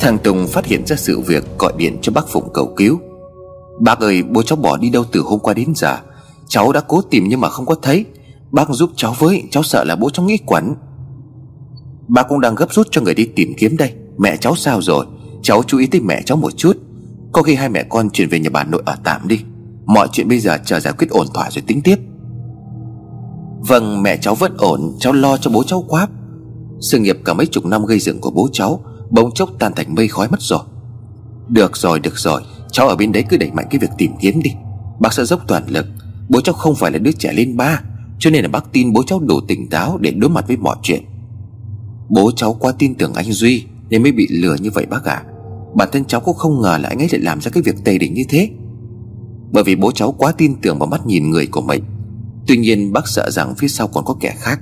Thằng Tùng phát hiện ra sự việc, Gọi điện cho bác Phụng cầu cứu. Bác ơi, bố cháu bỏ đi đâu từ hôm qua đến giờ? Cháu đã cố tìm nhưng mà không có thấy. Bác giúp cháu với, Cháu sợ là bố cháu nghĩ quẩn. Bác cũng đang gấp rút cho người đi tìm kiếm đây. Mẹ cháu sao rồi? Cháu chú ý tới mẹ cháu một chút. Có khi hai mẹ con chuyển về nhà bà nội ở tạm đi. Mọi chuyện bây giờ chờ giải quyết ổn thỏa rồi tính tiếp. Vâng mẹ cháu vẫn ổn. Cháu lo cho bố cháu quá. Sự nghiệp cả mấy chục năm gây dựng của bố cháu Bỗng chốc tan thành mây khói mất rồi. Được rồi được rồi. Cháu ở bên đấy cứ đẩy mạnh cái việc tìm kiếm đi. Bác sẽ dốc toàn lực. Bố cháu không phải là đứa trẻ lên ba, Cho nên là bác tin bố cháu đủ tỉnh táo Để đối mặt với mọi chuyện. Bố cháu quá tin tưởng anh Duy, Nên mới bị lừa như vậy bác ạ. À. Bản thân cháu cũng không ngờ là anh ấy lại làm ra cái việc tề đỉnh như thế. Bởi vì bố cháu quá tin tưởng vào mắt nhìn người của mình. Tuy nhiên bác sợ rằng phía sau còn có kẻ khác.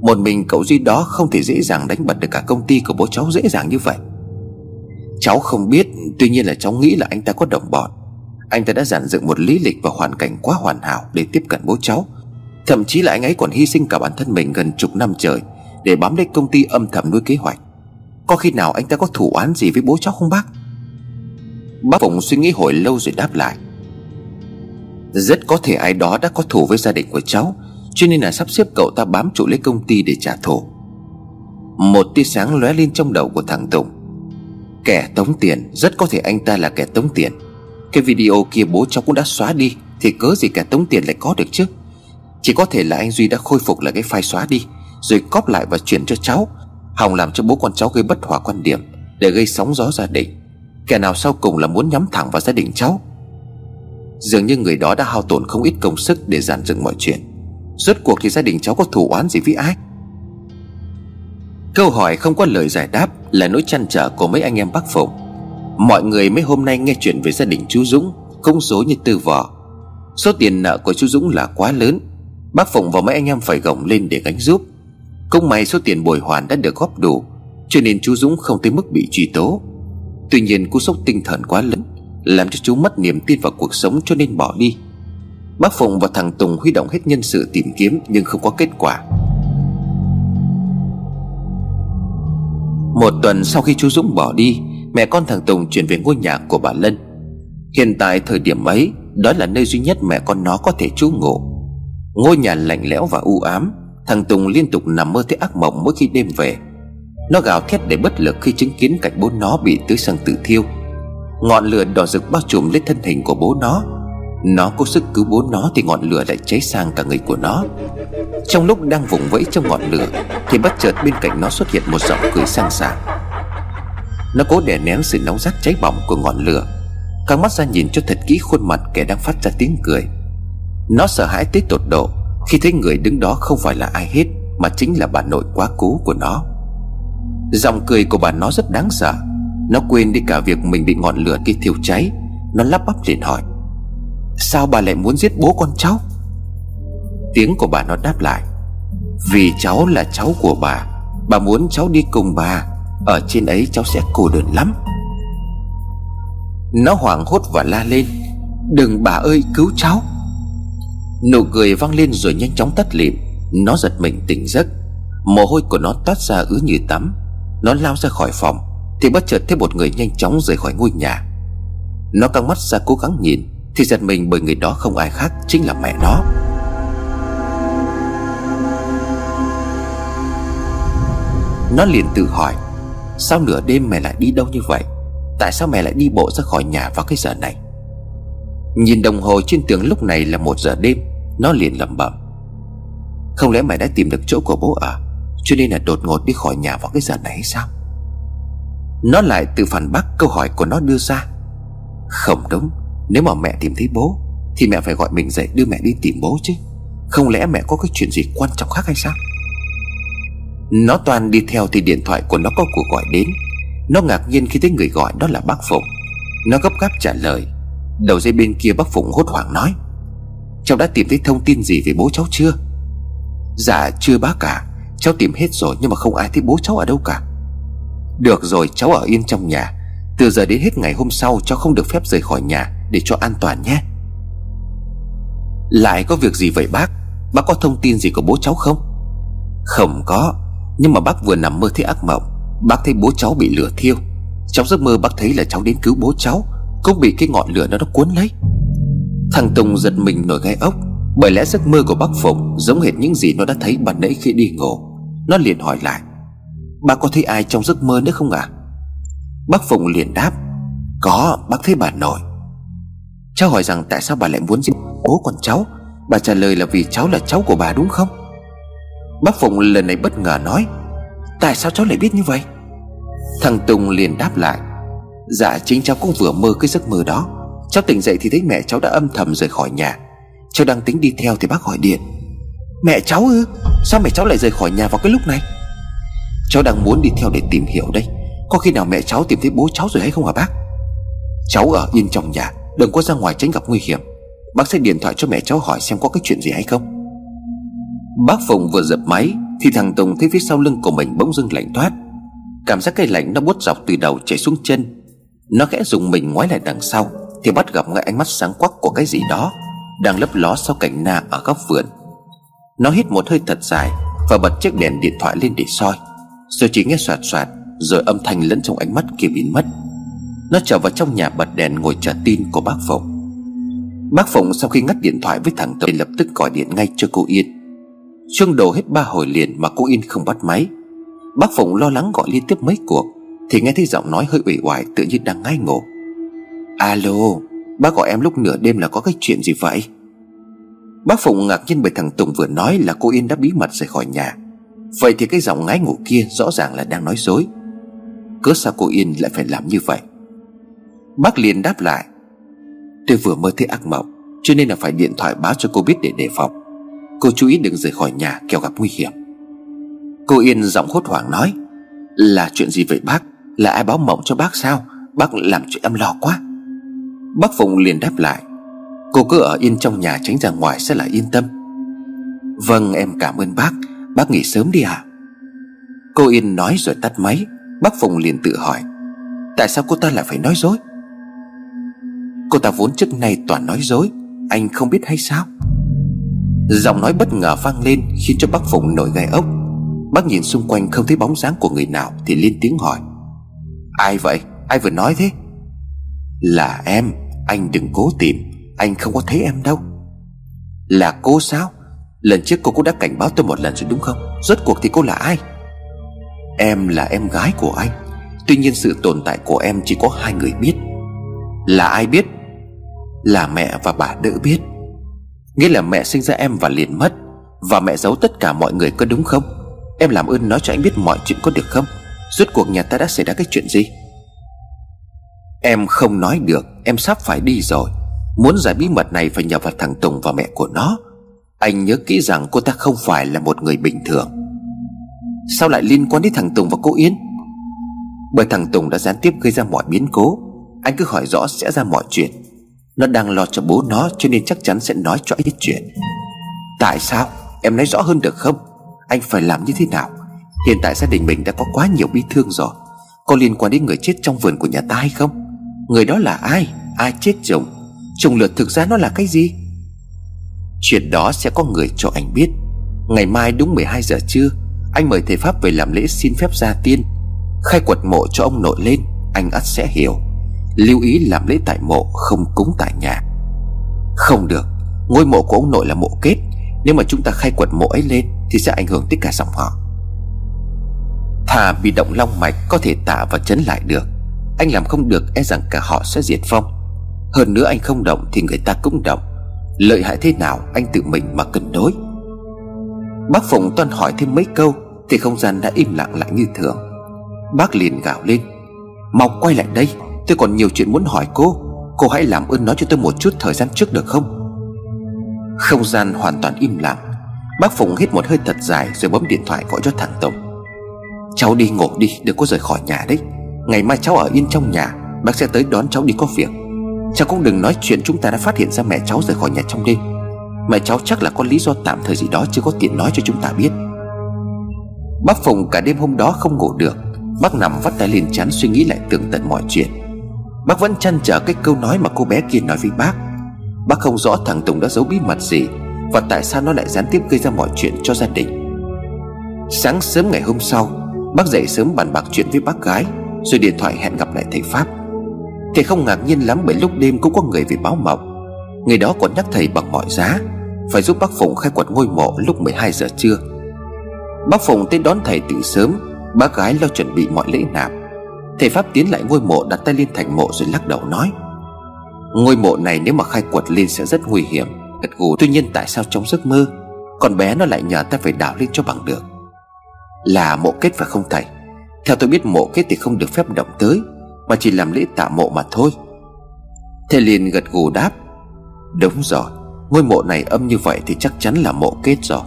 Một mình cậu Duy đó không thể dễ dàng đánh bật được cả công ty của bố cháu dễ dàng như vậy. Cháu không biết, Tuy nhiên là cháu nghĩ là anh ta có đồng bọn. Anh ta đã giản dựng một lý lịch và hoàn cảnh quá hoàn hảo Để tiếp cận bố cháu. Thậm chí là anh ấy còn hy sinh cả bản thân mình gần chục năm trời Để bám lấy công ty âm thầm nuôi kế hoạch. Có khi nào anh ta có thủ án gì với bố cháu không, bác? Bác Phụng suy nghĩ hồi lâu rồi đáp lại. Rất có thể ai đó đã có thù với gia đình của cháu cho nên là sắp xếp cậu ta bám trụ lấy công ty để trả thù. Một tia sáng lóe lên trong đầu của thằng Tùng. Kẻ tống tiền, Rất có thể anh ta là kẻ tống tiền. Cái video kia bố cháu cũng đã xóa đi, Thì cớ gì kẻ tống tiền lại có được chứ? Chỉ có thể là anh Duy đã khôi phục lại cái file xóa đi, Rồi cóp lại và chuyển cho cháu. Hòng làm cho bố con cháu gây bất hòa quan điểm, Để gây sóng gió gia đình. Kẻ nào sau cùng là muốn nhắm thẳng vào gia đình cháu? Dường như người đó đã hao tổn không ít công sức Để dàn dựng mọi chuyện. Rốt cuộc thì gia đình cháu có thủ oán gì với ai? Câu hỏi không có lời giải đáp Là nỗi chăn trở của mấy anh em bác Phụng. Mọi người mấy hôm nay nghe chuyện về gia đình chú Dũng Không số như tư vỏ Số tiền nợ của chú Dũng là quá lớn. Bác Phụng và mấy anh em phải gồng lên để gánh giúp. Cũng may số tiền bồi hoàn đã được góp đủ, Cho nên chú Dũng không tới mức bị truy tố. Tuy nhiên cú sốc tinh thần quá lớn, Làm cho chú mất niềm tin vào cuộc sống cho nên bỏ đi. Bác Phụng và thằng Tùng huy động hết nhân sự tìm kiếm Nhưng không có kết quả. Một tuần sau khi chú Dũng bỏ đi, Mẹ con thằng Tùng chuyển về ngôi nhà của bà Lân. Hiện tại thời điểm ấy, Đó là nơi duy nhất mẹ con nó có thể trú ngụ. Ngôi nhà lạnh lẽo và u ám, Thằng Tùng liên tục nằm mơ thấy ác mộng mỗi khi đêm về. Nó gào thét để bất lực khi chứng kiến cảnh bố nó bị tưới xăng tự thiêu. Ngọn lửa đỏ rực bao trùm lên thân hình của bố nó. Nó có sức cứu bố nó thì ngọn lửa lại cháy sang cả người của nó. Trong lúc đang vùng vẫy trong ngọn lửa, Thì bất chợt bên cạnh nó xuất hiện một giọng cười sang sảng. Nó cố đè nén sự nóng rát cháy bỏng của ngọn lửa. Căng mắt ra nhìn cho thật kỹ khuôn mặt kẻ đang phát ra tiếng cười. Nó sợ hãi tới tột độ Khi thấy người đứng đó không phải là ai hết, Mà chính là bà nội quá cố của nó. Giọng cười của bà nó rất đáng sợ. Nó quên đi cả việc mình bị ngọn lửa kia thiêu cháy. Nó lắp bắp liền hỏi Sao bà lại muốn giết bố con cháu? Tiếng của bà nó đáp lại. Vì cháu là cháu của bà Bà muốn cháu đi cùng bà. Ở trên ấy cháu sẽ cô đơn lắm. Nó hoảng hốt và la lên. Đừng bà ơi, cứu cháu. Nụ cười vang lên rồi nhanh chóng tắt lịm. Nó giật mình tỉnh giấc. Mồ hôi của nó toát ra ứ như tắm. Nó lao ra khỏi phòng, Thì bất chợt thấy một người nhanh chóng rời khỏi ngôi nhà. Nó căng mắt ra cố gắng nhìn. Thì giật mình bởi người đó không ai khác Chính là mẹ nó. Nó liền tự hỏi, Sao nửa đêm mẹ lại đi đâu như vậy? Tại sao mẹ lại đi bộ ra khỏi nhà vào cái giờ này? Nhìn đồng hồ trên tường lúc này là một giờ đêm, Nó liền lẩm bẩm. Không lẽ mẹ đã tìm được chỗ của bố ở Cho nên là đột ngột đi khỏi nhà vào cái giờ này hay sao? Nó lại tự phản bác câu hỏi của nó đưa ra. Không đúng. Nếu mà mẹ tìm thấy bố, Thì mẹ phải gọi mình dậy đưa mẹ đi tìm bố chứ. Không lẽ mẹ có cái chuyện gì quan trọng khác hay sao? Nó toàn đi theo thì điện thoại của nó có cuộc gọi đến. Nó ngạc nhiên khi thấy người gọi đó là bác Phụng. Nó gấp gáp trả lời. Đầu dây bên kia bác Phụng hốt hoảng nói, Cháu đã tìm thấy thông tin gì về bố cháu chưa? Dạ chưa bác cả Cháu tìm hết rồi nhưng mà không ai thấy bố cháu ở đâu cả. Được rồi, cháu ở yên trong nhà. Từ giờ đến hết ngày hôm sau, Cháu không được phép rời khỏi nhà. Để cho an toàn nhé. Lại có việc gì vậy bác? Bác có thông tin gì của bố cháu không? Không có, nhưng mà bác vừa nằm mơ thấy ác mộng. Bác thấy bố cháu bị lửa thiêu. Trong giấc mơ bác thấy là cháu đến cứu bố cháu, Cũng bị cái ngọn lửa đó nó cuốn lấy. Thằng Tùng giật mình nổi gai ốc, Bởi lẽ giấc mơ của bác Phụng Giống hệt những gì nó đã thấy ban nãy khi đi ngủ. Nó liền hỏi lại, Bác có thấy ai trong giấc mơ nữa không ạ? À? Bác Phụng liền đáp, Có, bác thấy bà nội. Cháu hỏi rằng tại sao bà lại muốn giết bố con cháu? Bà trả lời là vì cháu là cháu của bà đúng không? Bác Phụng lần này bất ngờ nói, Tại sao cháu lại biết như vậy? Thằng Tùng liền đáp lại Dạ chính cháu cũng vừa mơ cái giấc mơ đó. Cháu tỉnh dậy thì thấy mẹ cháu đã âm thầm rời khỏi nhà. Cháu đang tính đi theo thì bác gọi điện, Mẹ cháu ư? Sao mẹ cháu lại rời khỏi nhà vào cái lúc này? Cháu đang muốn đi theo để tìm hiểu đây. Có khi nào mẹ cháu tìm thấy bố cháu rồi hay không hả bác? Cháu ở yên trong nhà. Đừng có ra ngoài tránh gặp nguy hiểm. Bác sẽ điện thoại cho mẹ cháu hỏi xem có cái chuyện gì hay không. Bác Phùng vừa dập máy, Thì thằng Tùng thấy phía sau lưng của mình bỗng dưng lạnh toát Cảm giác cái lạnh nó buốt dọc từ đầu chảy xuống chân. Nó khẽ dùng mình ngoái lại đằng sau, Thì bắt gặp ngay ánh mắt sáng quắc của cái gì đó Đang lấp ló sau cành na ở góc vườn. Nó hít một hơi thật dài Và bật chiếc đèn điện thoại lên để soi. Rồi chỉ nghe soạt soạt Rồi âm thanh lẫn trong ánh mắt kia biến mất. Nó trở vào trong nhà bật đèn ngồi chờ tin của bác Phụng. Bác Phụng sau khi ngắt điện thoại với thằng Tùng lập tức gọi điện ngay cho cô Yên. Trương đổ hết ba hồi liền mà cô Yên không bắt máy. Bác Phụng lo lắng gọi liên tiếp mấy cuộc, Thì nghe thấy giọng nói hơi ủy oải tự nhiên đang ngai ngủ. Alo, Bác gọi em lúc nửa đêm là có cái chuyện gì vậy? Bác Phụng ngạc nhiên bởi thằng Tùng vừa nói là cô Yên đã bí mật rời khỏi nhà. Vậy thì cái giọng ngái ngủ kia rõ ràng là đang nói dối. Cớ sao cô Yên lại phải làm như vậy? Bác liền đáp lại. Tôi vừa mơ thấy ác mộng, Cho nên là phải điện thoại báo cho cô biết để đề phòng. Cô chú ý đừng rời khỏi nhà, kẻo gặp nguy hiểm. Cô Yên giọng hốt hoảng nói, Là chuyện gì vậy bác? Là ai báo mộng cho bác sao? Bác làm chuyện em lo quá. Bác Phụng liền đáp lại, Cô cứ ở yên trong nhà tránh ra ngoài sẽ là yên tâm. Vâng em cảm ơn bác. Bác nghỉ sớm đi à Cô Yên nói rồi tắt máy. Bác Phụng liền tự hỏi, Tại sao cô ta lại phải nói dối? Cô ta vốn trước nay toàn nói dối. Anh không biết hay sao? Giọng nói bất ngờ vang lên Khiến cho bác Phụng nổi gai ốc. Bác nhìn xung quanh không thấy bóng dáng của người nào Thì lên tiếng hỏi. Ai vậy? Ai vừa nói thế? Là em. Anh đừng cố tìm. Anh không có thấy em đâu. Là cô sao? Lần trước cô cũng đã cảnh báo tôi một lần rồi đúng không? Rốt cuộc thì cô là ai? Em là em gái của anh. Tuy nhiên sự tồn tại của em chỉ có hai người biết. Là ai biết? Là mẹ và bà đỡ biết. Nghĩa là mẹ sinh ra em và liền mất, Và mẹ giấu tất cả mọi người có đúng không? Em làm ơn nói cho anh biết mọi chuyện có được không? Rốt cuộc nhà ta đã xảy ra cái chuyện gì? Em không nói được, Em sắp phải đi rồi. Muốn giải bí mật này phải nhờ vào thằng Tùng và mẹ của nó. Anh nhớ kỹ rằng cô ta không phải là một người bình thường. Sao lại liên quan đến thằng Tùng và cô yến? Bởi thằng Tùng đã gián tiếp gây ra mọi biến cố. Anh cứ hỏi rõ sẽ ra mọi chuyện. Nó đang lo cho bố nó, Cho nên chắc chắn sẽ nói cho anh biết chuyện. Tại sao? Em nói rõ hơn được không? Anh phải làm như thế nào? Hiện tại gia đình mình đã có quá nhiều bi thương rồi. Có liên quan đến người chết trong vườn của nhà ta hay không? Người đó là ai? Ai chết chồng? Chồng lượt thực ra nó là cái gì? Chuyện đó sẽ có người cho anh biết. Ngày mai đúng 12 giờ trưa, Anh mời thầy Pháp về làm lễ xin phép gia tiên. Khai quật mộ cho ông nội lên, Anh ắt sẽ hiểu. Lưu ý làm lễ tại mộ, không cúng tại nhà. Không được, Ngôi mộ của ông nội là mộ kết. Nếu mà chúng ta khai quật mộ ấy lên Thì sẽ ảnh hưởng tới cả dòng họ. Thà bị động long mạch có thể tạ và chấn lại được. Anh làm không được e rằng cả họ sẽ diệt phong Hơn nữa anh không động thì người ta cũng động. Lợi hại thế nào anh tự mình mà cân đối. Bác Phụng toan hỏi thêm mấy câu Thì không gian đã im lặng lại như thường. Bác liền gào lên. Mau quay lại đây. Tôi còn nhiều chuyện muốn hỏi cô. Cô hãy làm ơn nói cho tôi một chút thời gian trước được không? Không gian hoàn toàn im lặng. Bác Phụng hít một hơi thật dài Rồi bấm điện thoại gọi cho thằng Tổng Cháu đi ngủ đi, đừng có rời khỏi nhà đấy. Ngày mai cháu ở yên trong nhà, Bác sẽ tới đón cháu đi có việc. Cháu cũng đừng nói chuyện chúng ta đã phát hiện ra mẹ cháu rời khỏi nhà trong đêm. Mẹ cháu chắc là có lý do tạm thời gì đó Chưa có tiền nói cho chúng ta biết. Bác Phùng cả đêm hôm đó không ngủ được. Bác nằm vắt tay lên chán suy nghĩ lại tường tận mọi chuyện. Bác vẫn chăn trở cái câu nói mà cô bé kia nói với bác. Bác không rõ thằng Tùng đã giấu bí mật gì Và tại sao nó lại gián tiếp gây ra mọi chuyện cho gia đình. Sáng sớm ngày hôm sau, Bác dậy sớm bàn bạc chuyện với bác gái, Rồi điện thoại hẹn gặp lại thầy Pháp. Thầy không ngạc nhiên lắm bởi lúc đêm cũng có người về báo mộng. Người đó còn nhắc thầy bằng mọi giá, Phải giúp bác Phụng khai quật ngôi mộ lúc 12 giờ trưa. Bác Phụng tới đón thầy từ sớm, Bác gái lo chuẩn bị mọi lễ nạp. Thầy Pháp tiến lại ngôi mộ đặt tay lên thành mộ rồi lắc đầu nói, Ngôi mộ này nếu mà khai quật lên sẽ rất nguy hiểm, Gật gù. Tuy nhiên tại sao trong giấc mơ, Con bé nó lại nhờ ta phải đào lên cho bằng được? Là mộ kết phải không thầy? Theo tôi biết mộ kết thì không được phép động tới, Mà chỉ làm lễ tạ mộ mà thôi. Thầy liền gật gù đáp, Đúng rồi, Ngôi mộ này âm như vậy thì chắc chắn là mộ kết rồi.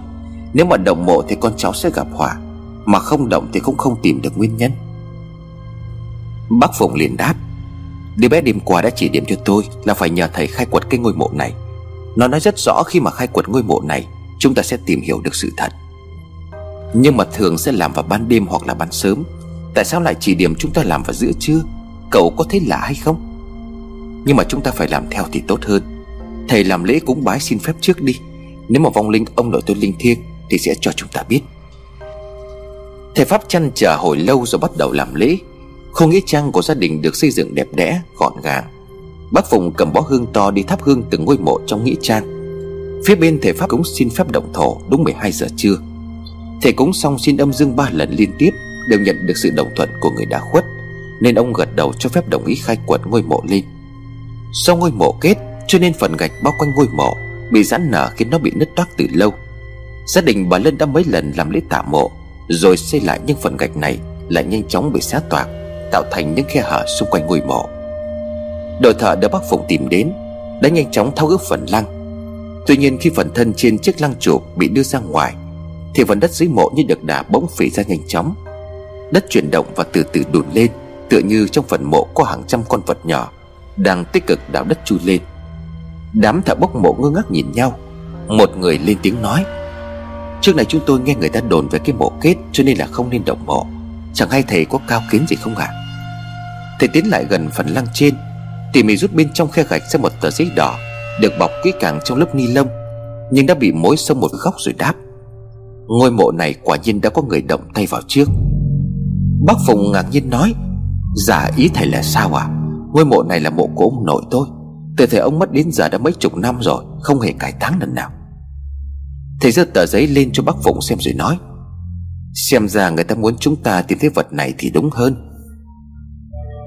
Nếu mà động mộ thì con cháu sẽ gặp họa, Mà không động thì cũng không tìm được nguyên nhân. Bác Phụng liền đáp, Đứa bé đêm qua đã chỉ điểm cho tôi Là phải nhờ thầy khai quật cái ngôi mộ này. Nó nói rất rõ khi mà khai quật ngôi mộ này, Chúng ta sẽ tìm hiểu được sự thật. Nhưng mà thường sẽ làm vào ban đêm hoặc là ban sớm. Tại sao lại chỉ điểm chúng ta làm vào giữa trưa? Cậu có thấy lạ hay không? Nhưng mà chúng ta phải làm theo thì tốt hơn. Thầy làm lễ cúng bái xin phép trước đi. Nếu mà vong linh ông nội tôi linh thiêng Thì sẽ cho chúng ta biết. Thầy Pháp chăn chờ hồi lâu rồi bắt đầu làm lễ. Không nghĩa trang của gia đình được xây dựng đẹp đẽ, Gọn gàng. Bác Phùng cầm bó hương to đi thắp hương từng ngôi mộ trong nghĩa trang. Phía bên thầy Pháp cũng xin phép động thổ đúng 12 giờ trưa. Thầy cúng xong xin âm dương ba lần liên tiếp, Đều nhận được sự đồng thuận của người đã khuất, Nên ông gật đầu cho phép đồng ý khai quật ngôi mộ lên. Sau ngôi mộ kết, cho nên phần gạch bao quanh ngôi mộ Bị giãn nở khiến nó bị nứt toác từ lâu. Gia đình bà Lân đã mấy lần làm lễ tả mộ, Rồi xây lại những phần gạch này Lại nhanh chóng bị xé toạc. Tạo thành những khe hở xung quanh ngôi mộ. Đội thợ được bác Phụng tìm đến, Đã nhanh chóng tháo gỡ phần lăng. Tuy nhiên khi phần thân trên chiếc lăng chụp bị đưa ra ngoài, Thì phần đất dưới mộ như được đà bỗng phỉ ra nhanh chóng. Đất chuyển động và từ từ đùn lên, Tựa như trong phần mộ có hàng trăm con vật nhỏ, Đang tích cực đào đất chui lên. Đám thợ bốc mộ ngơ ngác nhìn nhau. Một người lên tiếng nói, Trước này chúng tôi nghe người ta đồn về cái mộ kết, Cho nên là không nên động mộ. Chẳng hay thầy có cao kiến gì không ạ? à? Thầy tiến lại gần phần lăng trên, Tỉ mỉ rút bên trong khe gạch ra một tờ giấy đỏ, Được bọc kỹ càng trong lớp ni lông, Nhưng đã bị mối sâu một góc rồi đáp. Ngôi mộ này quả nhiên đã có người động tay vào trước. Bác Phùng ngạc nhiên nói giả ý thầy là sao à Ngôi mộ này là mộ của ông nội tôi. Từ thời ông mất đến giờ đã mấy chục năm rồi, Không hề cải táng lần nào. Thầy giơ tờ giấy lên cho bác Phụng xem rồi nói, Xem ra người ta muốn chúng ta tìm thấy vật này thì đúng hơn.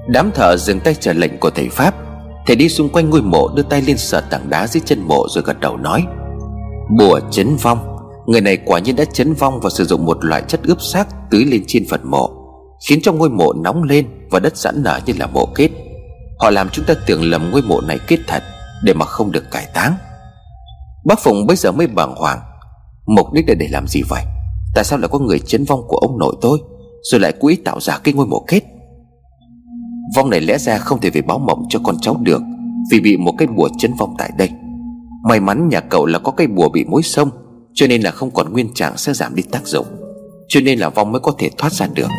Đám thợ dừng tay chờ lệnh của thầy Pháp. Thầy đi xung quanh ngôi mộ, đưa tay lên sờ tảng đá dưới chân mộ rồi gật đầu nói, Bùa chấn vong. Người này quả nhiên đã chấn vong và sử dụng một loại chất ướp xác tưới lên trên phần mộ, Khiến cho ngôi mộ nóng lên và đất sẵn nở như là mộ kết. Họ làm chúng ta tưởng lầm ngôi mộ này kết thật Để mà không được cải táng. Bác Phụng bây giờ mới bàng hoàng, Mục đích là để làm gì vậy? Tại sao lại có người chấn vong của ông nội tôi, Rồi lại cố ý tạo ra cái ngôi mộ kết? Vong này lẽ ra không thể về báo mộng cho con cháu được, Vì bị một cây bùa chấn vong tại đây. May mắn nhà cậu là có cây bùa bị mối sông, Cho nên là không còn nguyên trạng sẽ giảm đi tác dụng. Cho nên là vong mới có thể thoát ra được.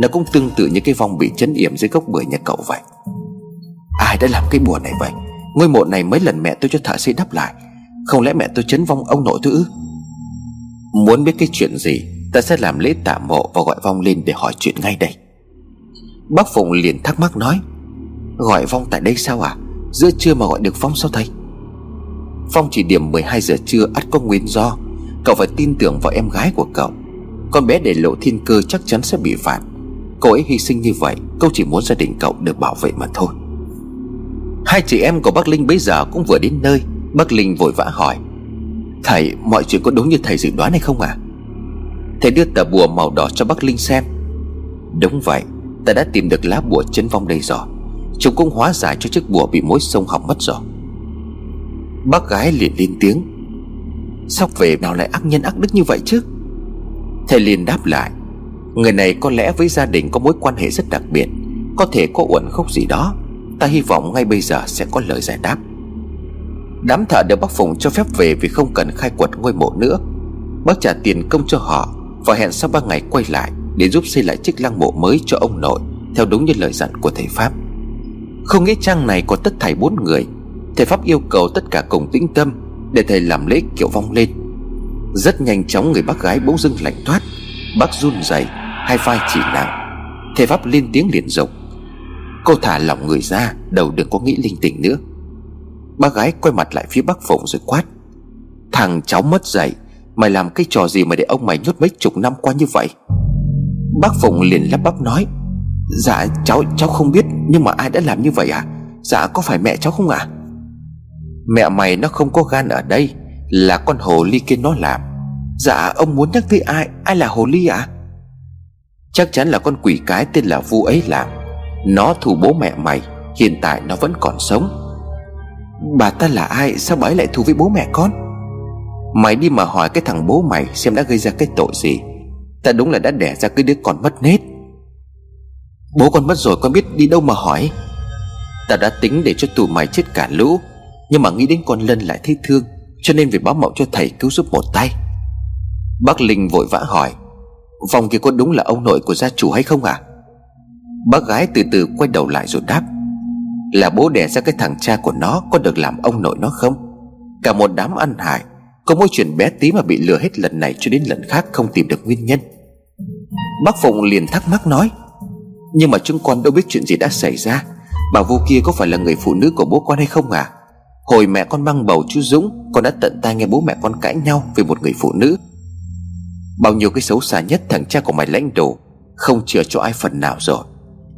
Nó cũng tương tự như cái vong bị chấn yểm dưới gốc bưởi nhà cậu vậy. Ai đã làm cái bùa này vậy? Ngôi mộ này mấy lần mẹ tôi cho thợ xây đắp lại. Không lẽ mẹ tôi chấn vong ông nội tôi ư? Muốn biết cái chuyện gì, Ta sẽ làm lễ tạ mộ và gọi vong lên để hỏi chuyện ngay đây. Bác Phụng liền thắc mắc nói, Gọi phong tại đây sao à Giữa trưa mà gọi được phong sao thầy? Phong chỉ điểm 12 giờ trưa ắt có nguyên do. Cậu phải tin tưởng vào em gái của cậu. Con bé để lộ thiên cơ chắc chắn sẽ bị phạt. Cô ấy hy sinh như vậy Câu chỉ muốn gia đình cậu được bảo vệ mà thôi. Hai chị em của bác Linh bây giờ cũng vừa đến nơi. Bác Linh vội vã hỏi, Thầy, mọi chuyện có đúng như thầy dự đoán hay không à Thầy đưa tờ bùa màu đỏ cho bác Linh xem. Đúng vậy Ta đã tìm được lá bùa chân vong đây rồi. Chúng cũng hóa giải cho chiếc bùa bị mối sông hỏng mất rồi. Bác gái liền lên tiếng. Sao về nào lại ác nhân ác đức như vậy chứ? Thầy liền đáp lại. Người này có lẽ với gia đình có mối quan hệ rất đặc biệt. Có thể có uẩn khúc gì đó. Ta hy vọng ngay bây giờ sẽ có lời giải đáp. Đám thợ được bác Phùng cho phép về Vì không cần khai quật ngôi mộ nữa. Bác trả tiền công cho họ Và hẹn sau ba ngày quay lại. Để giúp xây lại chiếc lăng mộ mới cho ông nội, Theo đúng như lời dặn của thầy Pháp. Không nghĩ trang này có tất thảy bốn người, Thầy Pháp yêu cầu tất cả cùng tĩnh tâm Để thầy làm lễ kiểu vong lên. Rất nhanh chóng người bác gái bỗng dưng lạnh toát Bác run rẩy, Hai vai chỉ nặng. Thầy Pháp lên tiếng liền dục Cô thả lỏng người ra, Đầu đừng có nghĩ linh tinh nữa. Bác gái quay mặt lại phía bác Phụng rồi quát, Thằng cháu mất dạy, Mày làm cái trò gì mà để ông mày nhốt mấy chục năm qua như vậy? Bác Phụng liền lắp bắp nói Dạ cháu cháu không biết, Nhưng mà ai đã làm như vậy à? Dạ có phải mẹ cháu không ạ? À? Mẹ mày nó không có gan ở đây, Là con hồ ly kia nó làm. Dạ ông muốn nhắc tới ai? Ai là hồ ly ạ? À? Chắc chắn là con quỷ cái tên là Vu ấy làm. Nó thù bố mẹ mày, Hiện tại nó vẫn còn sống. Bà ta là ai? Sao bà ấy lại thù với bố mẹ con? Mày đi mà hỏi cái thằng bố mày Xem đã gây ra cái tội gì. Ta đúng là đã đẻ ra cái đứa con mất nết. Bố con mất rồi, con biết đi đâu mà hỏi. Ta đã tính để cho tụi mày chết cả lũ, Nhưng mà nghĩ đến con Lân lại thấy thương, Cho nên phải báo mộng cho thầy cứu giúp một tay. Bác Linh vội vã hỏi, Vòng kia có đúng là ông nội của gia chủ hay không ạ? À? Bác gái từ từ quay đầu lại rồi đáp, Là bố đẻ ra cái thằng cha của nó Có được làm ông nội nó không? Cả một đám ăn hại có mỗi chuyện bé tí mà bị lừa hết lần này cho đến lần khác Không tìm được nguyên nhân. Bác Phụng liền thắc mắc nói, Nhưng mà chúng con đâu biết chuyện gì đã xảy ra? Bà vô kia có phải là người phụ nữ của bố con hay không à? Hồi mẹ con mang bầu chú Dũng, Con đã tận tai nghe bố mẹ con cãi nhau Về một người phụ nữ. Bao nhiêu cái xấu xa nhất thằng cha của mày lãnh đồ, Không chừa cho ai phần nào rồi.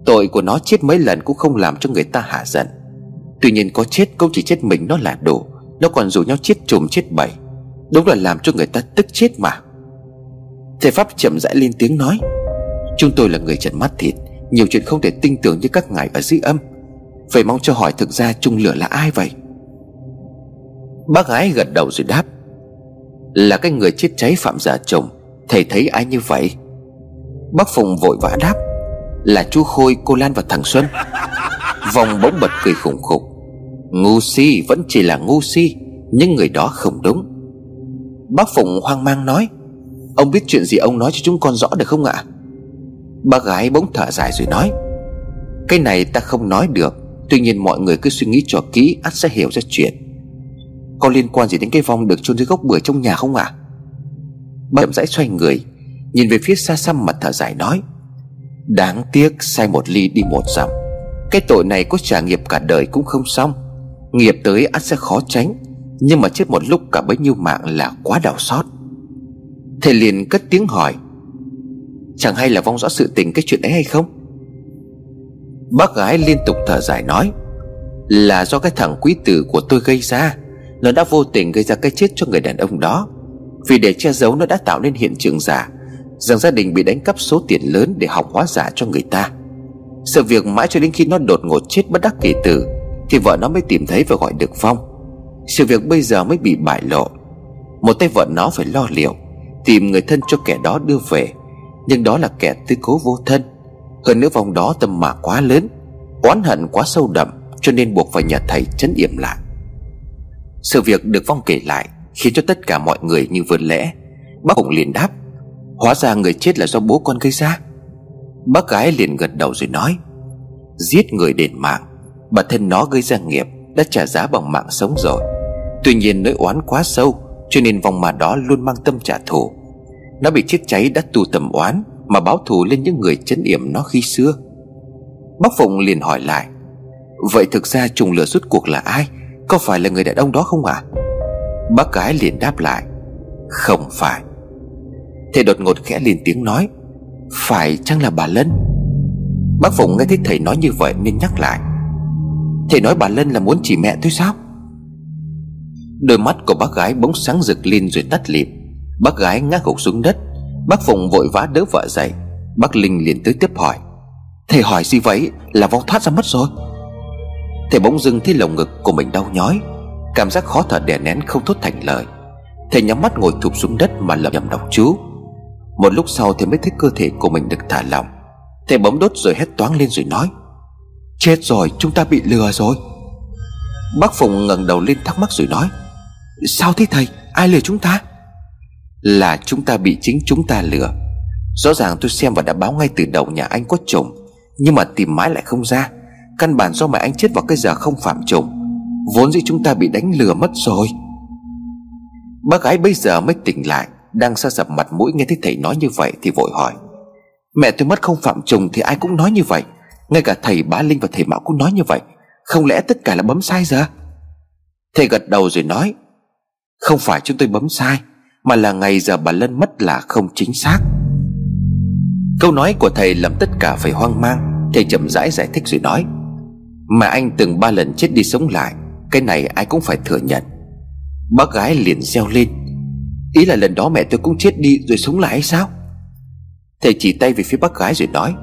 Tội của nó chết mấy lần cũng không làm cho người ta hạ giận. Tuy nhiên có chết cũng chỉ chết mình nó là đủ, Nó còn rủ nhau chết trùm chết bảy Đúng là làm cho người ta tức chết mà. Thầy Pháp chậm rãi lên tiếng nói Chúng tôi là người trần mắt thịt Nhiều chuyện không thể tin tưởng như các ngài ở dưới âm. Vậy mong cho hỏi thực ra Trung Lửa là ai vậy? Bác gái gật đầu rồi đáp Là cái người chết cháy phạm giả chồng Thầy thấy ai như vậy? Bác Phùng vội vã đáp Là chú Khôi, cô Lan và thằng Xuân. Vòng bỗng bật cười khủng khục Ngu si vẫn chỉ là ngu si Nhưng người đó không đúng. Bác Phụng hoang mang nói, Ông biết chuyện gì ông nói cho chúng con rõ được không ạ? Bác gái bỗng thở dài rồi nói, Cái này ta không nói được, Tuy nhiên mọi người cứ suy nghĩ cho kỹ ắt sẽ hiểu ra chuyện. Có liên quan gì đến cái vong được chôn dưới gốc bưởi trong nhà không ạ? À? Bác chậm rãi xoay người, Nhìn về phía xa xăm mặt thở dài nói, Đáng tiếc sai một ly đi một dặm. Cái tội này có trả nghiệp cả đời cũng không xong. Nghiệp tới ắt sẽ khó tránh. Nhưng mà chết một lúc cả bấy nhiêu mạng là quá đau xót. Thầy liền cất tiếng hỏi, Chẳng hay là vong rõ sự tình cái chuyện ấy hay không? Bác gái liên tục thở dài nói, Là do cái thằng quý tử của tôi gây ra. Nó đã vô tình gây ra cái chết cho người đàn ông đó. Vì để che giấu nó đã tạo nên hiện trường giả, Rằng gia đình bị đánh cắp số tiền lớn để học hóa giả cho người ta. Sự việc mãi cho đến khi nó đột ngột chết bất đắc kỳ tử, Thì vợ nó mới tìm thấy và gọi được Phong sự việc bây giờ mới bị bại lộ. Một tay vợ nó phải lo liệu, Tìm người thân cho kẻ đó đưa về. Nhưng đó là kẻ tư cố vô thân. Hơn nữa vòng đó tâm mạ quá lớn, Oán hận quá sâu đậm, Cho nên buộc phải nhờ thầy chấn yểm lại. Sự việc được Phong kể lại Khiến cho tất cả mọi người như vượt lẽ. Bác Hùng liền đáp, Hóa ra người chết là do bố con gây ra. Bác gái liền gật đầu rồi nói, Giết người đền mạng, Bản thân nó gây ra nghiệp Đã trả giá bằng mạng sống rồi. Tuy nhiên nỗi oán quá sâu, Cho nên vòng mà đó luôn mang tâm trả thù. Nó bị chết cháy đã tu tầm oán mà báo thù lên những người chấn yểm nó khi xưa. Bác Phụng liền hỏi lại, Vậy thực ra trùng lửa rút cuộc là ai? Có phải là người đàn ông đó không ạ? À? Bác gái liền đáp lại, Không phải. Thầy đột ngột khẽ lên tiếng nói, Phải chăng là bà Lân? Bác Phụng nghe thấy thầy nói như vậy nên nhắc lại, Thầy nói bà Lân là muốn chỉ mẹ thôi sao? Đôi mắt của bác gái bỗng sáng rực lên rồi tắt lịm. Bác gái ngã gục xuống đất. Bác Phụng vội vã đỡ vợ dậy. Bác Linh liền tới tiếp hỏi. Thầy hỏi gì vậy? Là vong thoát ra mất rồi. Thầy bỗng dưng thấy lồng ngực của mình đau nhói. Cảm giác khó thở đè nén không thốt thành lời. Thầy nhắm mắt ngồi thụp xuống đất mà lẩm nhẩm đọc chú. Một lúc sau thầy mới thấy cơ thể của mình được thả lỏng. Thầy bấm đốt rồi hét toáng lên rồi nói, Chết rồi, chúng ta bị lừa rồi. Bác Phụng ngẩng đầu lên thắc mắc rồi nói Sao thế thầy? Ai lừa chúng ta? Là chúng ta bị chính chúng ta lừa. Rõ ràng tôi xem và đã báo ngay từ đầu nhà anh có trùng Nhưng mà tìm mãi lại không ra. Căn bản do mẹ anh chết vào cái giờ không phạm trùng Vốn dĩ chúng ta bị đánh lừa mất rồi. Bác gái bây giờ mới tỉnh lại, Đang xa sập mặt mũi nghe thấy thầy nói như vậy Thì vội hỏi. Mẹ tôi mất không phạm trùng thì ai cũng nói như vậy. Ngay cả thầy bá Linh và thầy Mão cũng nói như vậy. Không lẽ tất cả là bấm sai giờ? Thầy gật đầu rồi nói không phải chúng tôi bấm sai, Mà là ngày giờ bà Lân mất là không chính xác. Câu nói của thầy làm tất cả phải hoang mang, Thầy chậm rãi giải thích rồi nói, Mà anh từng ba lần chết đi sống lại, Cái này ai cũng phải thừa nhận. Bác gái liền reo lên, Ý là lần đó mẹ tôi cũng chết đi rồi sống lại hay sao? Thầy chỉ tay về phía bác gái rồi nói,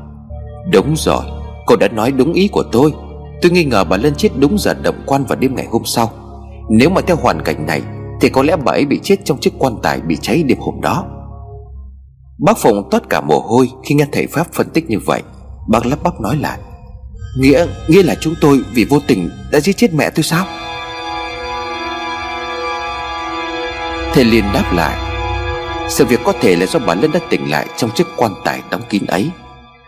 Đúng rồi, Cô đã nói đúng ý của tôi. Tôi nghi ngờ bà Lân chết đúng giờ động quan vào đêm ngày hôm sau. Nếu mà theo hoàn cảnh này thì có lẽ bà ấy bị chết trong chiếc quan tài bị cháy đêm hôm đó. Bác Phụng toát cả mồ hôi Khi nghe thầy Pháp phân tích như vậy. Bác lắp bắp nói lại Nghĩa nghĩa là chúng tôi vì vô tình đã giết chết mẹ tôi sao? Thầy liền đáp lại, Sự việc có thể là do bà Lân đã tỉnh lại Trong chiếc quan tài đóng kín ấy.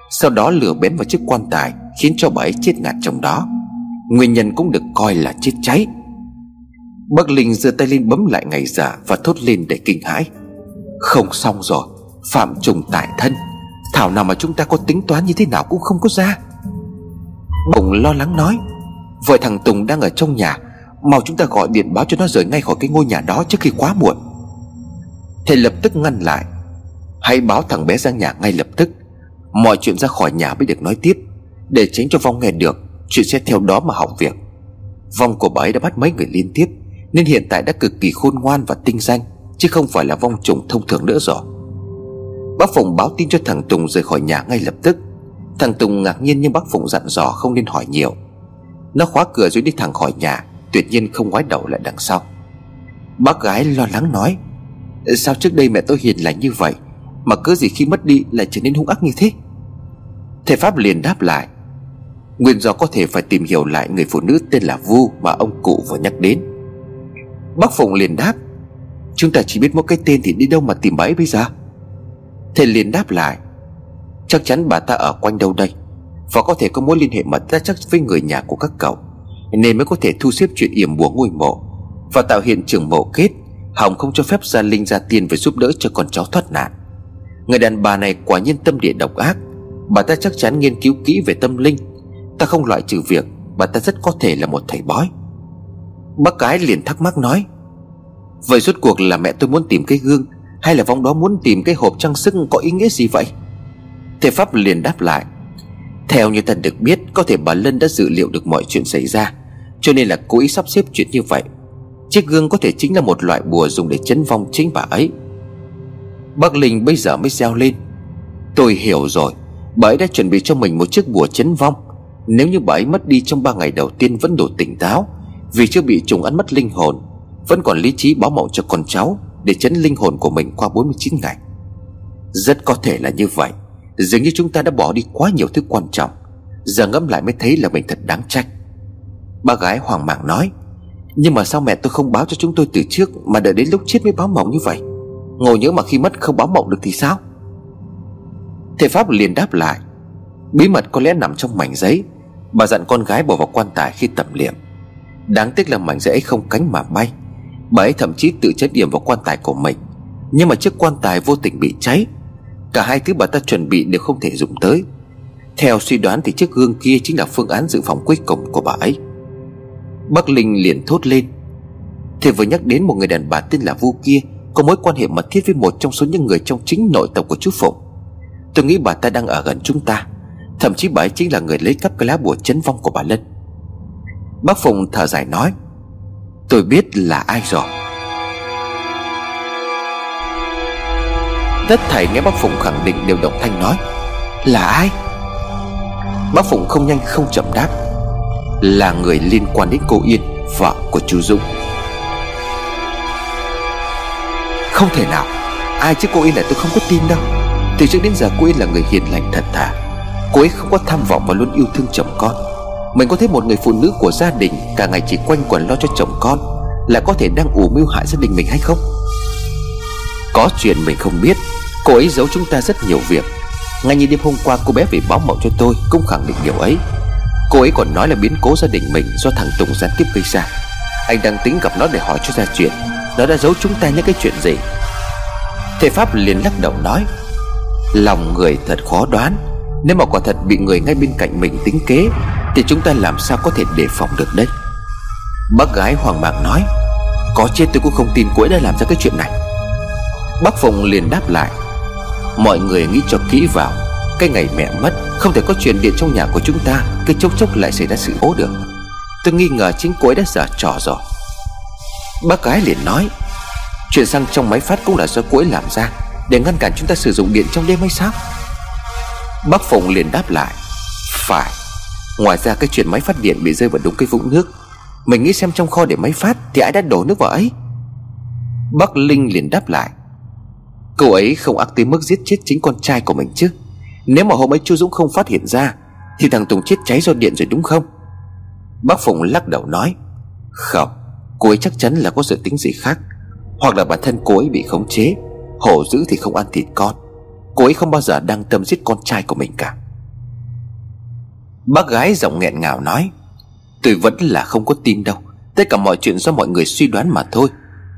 Sau đó lửa bén vào chiếc quan tài Khiến cho bà ấy chết ngạt trong đó. Nguyên nhân cũng được coi là chết cháy. Bác Linh giơ tay lên bấm lại ngày giả Và thốt lên để kinh hãi. Không xong rồi, Phạm trùng tại thân. Thảo nào mà chúng ta có tính toán như thế nào cũng không có ra. Bụng lo lắng nói, Vợ thằng Tùng đang ở trong nhà, Mau chúng ta gọi điện báo cho nó rời ngay khỏi cái ngôi nhà đó trước khi quá muộn. Thầy lập tức ngăn lại, Hãy báo thằng bé ra nhà ngay lập tức. Mọi chuyện ra khỏi nhà mới được nói tiếp. Để tránh cho Vong nghe được, Chuyện sẽ theo đó mà hỏng việc. Vong của bà ấy đã bắt mấy người liên tiếp. Nên hiện tại đã cực kỳ khôn ngoan và tinh danh, Chứ không phải là vong trùng thông thường nữa rồi. Bác Phụng báo tin cho thằng Tùng rời khỏi nhà ngay lập tức. Thằng Tùng ngạc nhiên nhưng bác Phụng dặn dò không nên hỏi nhiều. Nó khóa cửa rồi đi thẳng khỏi nhà, Tuyệt nhiên không ngoái đầu lại đằng sau. Bác gái lo lắng nói, Sao trước đây mẹ tôi hiền lành như vậy, Mà cứ gì khi mất đi lại trở nên hung ác như thế? Thầy Pháp liền đáp lại, Nguyên do có thể phải tìm hiểu lại người phụ nữ tên là Vu Mà ông cụ vừa nhắc đến. Bác Phụng liền đáp, Chúng ta chỉ biết một cái tên thì đi đâu mà tìm bà ấy bây giờ. Thầy liền đáp lại, Chắc chắn bà ta ở quanh đâu đây, Và có thể có mối liên hệ mật ra chắc với người nhà của các cậu, Nên mới có thể thu xếp chuyện yểm bùa ngôi mộ Và tạo hiện trường mộ kết Hồng không cho phép gia linh ra tiền về giúp đỡ cho con cháu thoát nạn. Người đàn bà này quả nhiên tâm địa độc ác, Bà ta chắc chắn nghiên cứu kỹ về tâm linh. Ta không loại trừ việc Bà ta rất có thể là một thầy bói. Bác cái liền thắc mắc nói, Vậy rốt cuộc là mẹ tôi muốn tìm cái gương Hay là vong đó muốn tìm cái hộp trang sức có ý nghĩa gì vậy? Thầy Pháp liền đáp lại, Theo như ta được biết, Có thể bà Lân đã dự liệu được mọi chuyện xảy ra, Cho nên là cố ý sắp xếp chuyện như vậy. Chiếc gương có thể chính là một loại bùa dùng để chấn vong chính bà ấy. Bác Linh bây giờ mới reo lên, Tôi hiểu rồi, Bà ấy đã chuẩn bị cho mình một chiếc bùa chấn vong. Nếu như bà ấy mất đi trong ba ngày đầu tiên vẫn đủ tỉnh táo vì chưa bị trùng ăn mất linh hồn, Vẫn còn lý trí báo mộng cho con cháu Để chấn linh hồn của mình qua 49 ngày. Rất có thể là như vậy, Dường như chúng ta đã bỏ đi quá nhiều thứ quan trọng, Giờ ngẫm lại mới thấy là mình thật đáng trách. Ba gái hoàng mạng nói, Nhưng mà sao mẹ tôi không báo cho chúng tôi từ trước Mà đợi đến lúc chết mới báo mộng như vậy? Ngồi nhớ mà khi mất không báo mộng được thì sao? Thầy Pháp liền đáp lại, Bí mật có lẽ nằm trong mảnh giấy, Bà dặn con gái bỏ vào quan tài khi tẩm liệm. Đáng tiếc là mảnh giấy ấy không cánh mà bay. Bà ấy thậm chí tự chết điểm vào quan tài của mình. Nhưng mà chiếc quan tài vô tình bị cháy. Cả hai thứ bà ta chuẩn bị đều không thể dùng tới. Theo suy đoán thì chiếc gương kia chính là phương án dự phòng cuối cùng của bà ấy. Bắc Linh liền thốt lên. Thì vừa nhắc đến một người đàn bà tên là Vu kia, Có mối quan hệ mật thiết với một trong số những người trong chính nội tộc của chú Phụng. Tôi nghĩ bà ta đang ở gần chúng ta. Thậm chí bà ấy chính là người lấy cắp cái lá bùa chấn vong của bà Lân. Bác Phụng thở dài nói, Tôi biết là ai rồi. Tất thảy nghe bác Phụng khẳng định đều động thanh nói, Là ai? Bác Phụng không nhanh không chậm đáp, Là người liên quan đến cô Yên, Vợ của chú Dũng. Không thể nào, Ai chứ cô Yên này tôi không có tin đâu. Từ trước đến giờ cô Yên là người hiền lành thật thà. Cô ấy không có tham vọng và luôn yêu thương chồng con. Mình có thấy một người phụ nữ của gia đình Cả ngày chỉ quanh quẩn lo cho chồng con Là có thể đang ủ mưu hại gia đình mình hay không? Có chuyện mình không biết. Cô ấy giấu chúng ta rất nhiều việc. Ngay như đêm hôm qua cô bé về báo mộng cho tôi, Cũng khẳng định điều ấy. Cô ấy còn nói là biến cố gia đình mình Do thằng Tùng gián tiếp gây ra. Anh đang tính gặp nó để hỏi cho ra chuyện. Nó đã giấu chúng ta những cái chuyện gì? Thầy Pháp liền lắc đầu nói, Lòng người thật khó đoán. Nếu mà quả thật bị người ngay bên cạnh mình tính kế thì chúng ta làm sao có thể đề phòng được đấy? Bác gái hoàng mạng nói, Có chết tôi cũng không tin cô ấy đã làm ra cái chuyện này. Bác Phùng liền đáp lại, Mọi người nghĩ cho kỹ vào, Cái ngày mẹ mất, Không thể có chuyện điện trong nhà của chúng ta, Cái chốc chốc lại xảy ra sự ố được. Tôi nghi ngờ chính cô ấy đã giả trò rồi. Bác gái liền nói Chuyện xăng trong máy phát cũng là do cô ấy làm ra, Để ngăn cản chúng ta sử dụng điện trong đêm hay sao? Bác Phùng liền đáp lại, Phải. Ngoài ra cái chuyện máy phát điện bị rơi vào đúng cái vũng nước, Mình nghĩ xem trong kho để máy phát Thì ai đã đổ nước vào ấy? Bắc Linh liền đáp lại, Cô ấy không ác tới mức giết chết chính con trai của mình chứ. Nếu mà hôm ấy chú Dũng không phát hiện ra, Thì thằng Tùng chết cháy do điện rồi đúng không? Bác Phụng lắc đầu nói, Không, Cô ấy chắc chắn là có sự tính gì khác. Hoặc là bản thân cô ấy bị khống chế, Hổ dữ thì không ăn thịt con. Cô ấy không bao giờ đang tâm giết con trai của mình cả. Bác gái giọng nghẹn ngào nói, Tôi vẫn là không có tin đâu. Tất cả mọi chuyện do mọi người suy đoán mà thôi.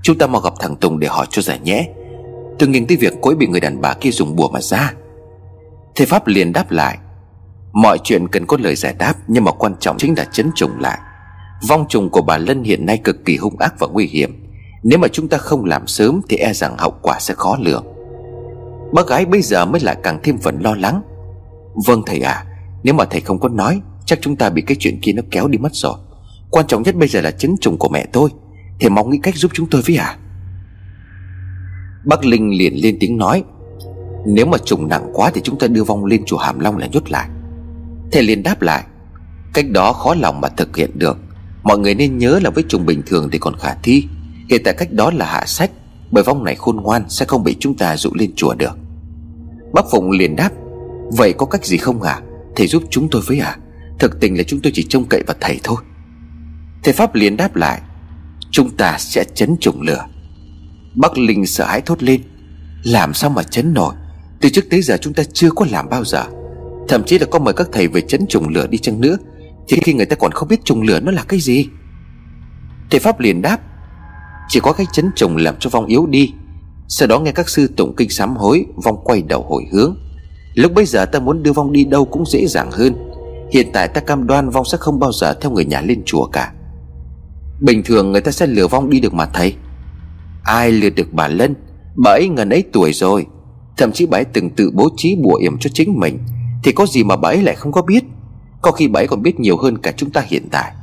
Chúng ta mau gặp thằng Tùng để hỏi cho giải nhé. Tôi nghiêng tới việc cối bị người đàn bà kia dùng bùa mà ra. Thầy Pháp liền đáp lại, Mọi chuyện cần có lời giải đáp, Nhưng mà quan trọng chính là chấn trùng lại. Vong trùng của bà Lân hiện nay cực kỳ hung ác và nguy hiểm. Nếu mà chúng ta không làm sớm Thì e rằng hậu quả sẽ khó lường. Bác gái bây giờ mới lại càng thêm phần lo lắng. Vâng thầy à nếu mà thầy không có nói, Chắc chúng ta bị cái chuyện kia nó kéo đi mất rồi. Quan trọng nhất bây giờ là chấn trùng của mẹ tôi. Thầy mong nghĩ cách giúp chúng tôi với à Bác Linh liền lên tiếng nói, Nếu mà trùng nặng quá Thì chúng ta đưa vong lên chùa Hàm Long là nhốt lại. Thầy liền đáp lại, Cách đó khó lòng mà thực hiện được. Mọi người nên nhớ là với trùng bình thường thì còn khả thi. Hiện tại cách đó là hạ sách, Bởi vong này khôn ngoan sẽ không bị chúng ta dụ lên chùa được. Bác Phụng liền đáp, Vậy có cách gì không hả? Thầy giúp chúng tôi với à? Thực tình là chúng tôi chỉ trông cậy vào thầy thôi. Thầy Pháp liền đáp lại, Chúng ta sẽ chấn trùng lửa. Bắc Linh sợ hãi thốt lên, Làm sao mà chấn nổi? Từ trước tới giờ chúng ta chưa có làm bao giờ. Thậm chí là có mời các thầy về chấn trùng lửa đi chăng nữa, Thì khi người ta còn không biết trùng lửa nó là cái gì? Thầy Pháp liền đáp, Chỉ có cái chấn trùng làm cho vong yếu đi. Sau đó nghe các sư tụng kinh sám hối, Vong quay đầu hồi hướng. Lúc bây giờ ta muốn đưa vong đi đâu cũng dễ dàng hơn. Hiện tại ta cam đoan vong sẽ không bao giờ theo người nhà lên chùa cả. Bình thường người ta sẽ lừa vong đi được mà thầy. Ai lừa được bà Lân? Bà ấy ngần ấy tuổi rồi. Thậm chí bà ấy từng tự bố trí bùa yểm cho chính mình. Thì có gì mà bà ấy lại không có biết? Có khi bà ấy còn biết nhiều hơn cả chúng ta hiện tại.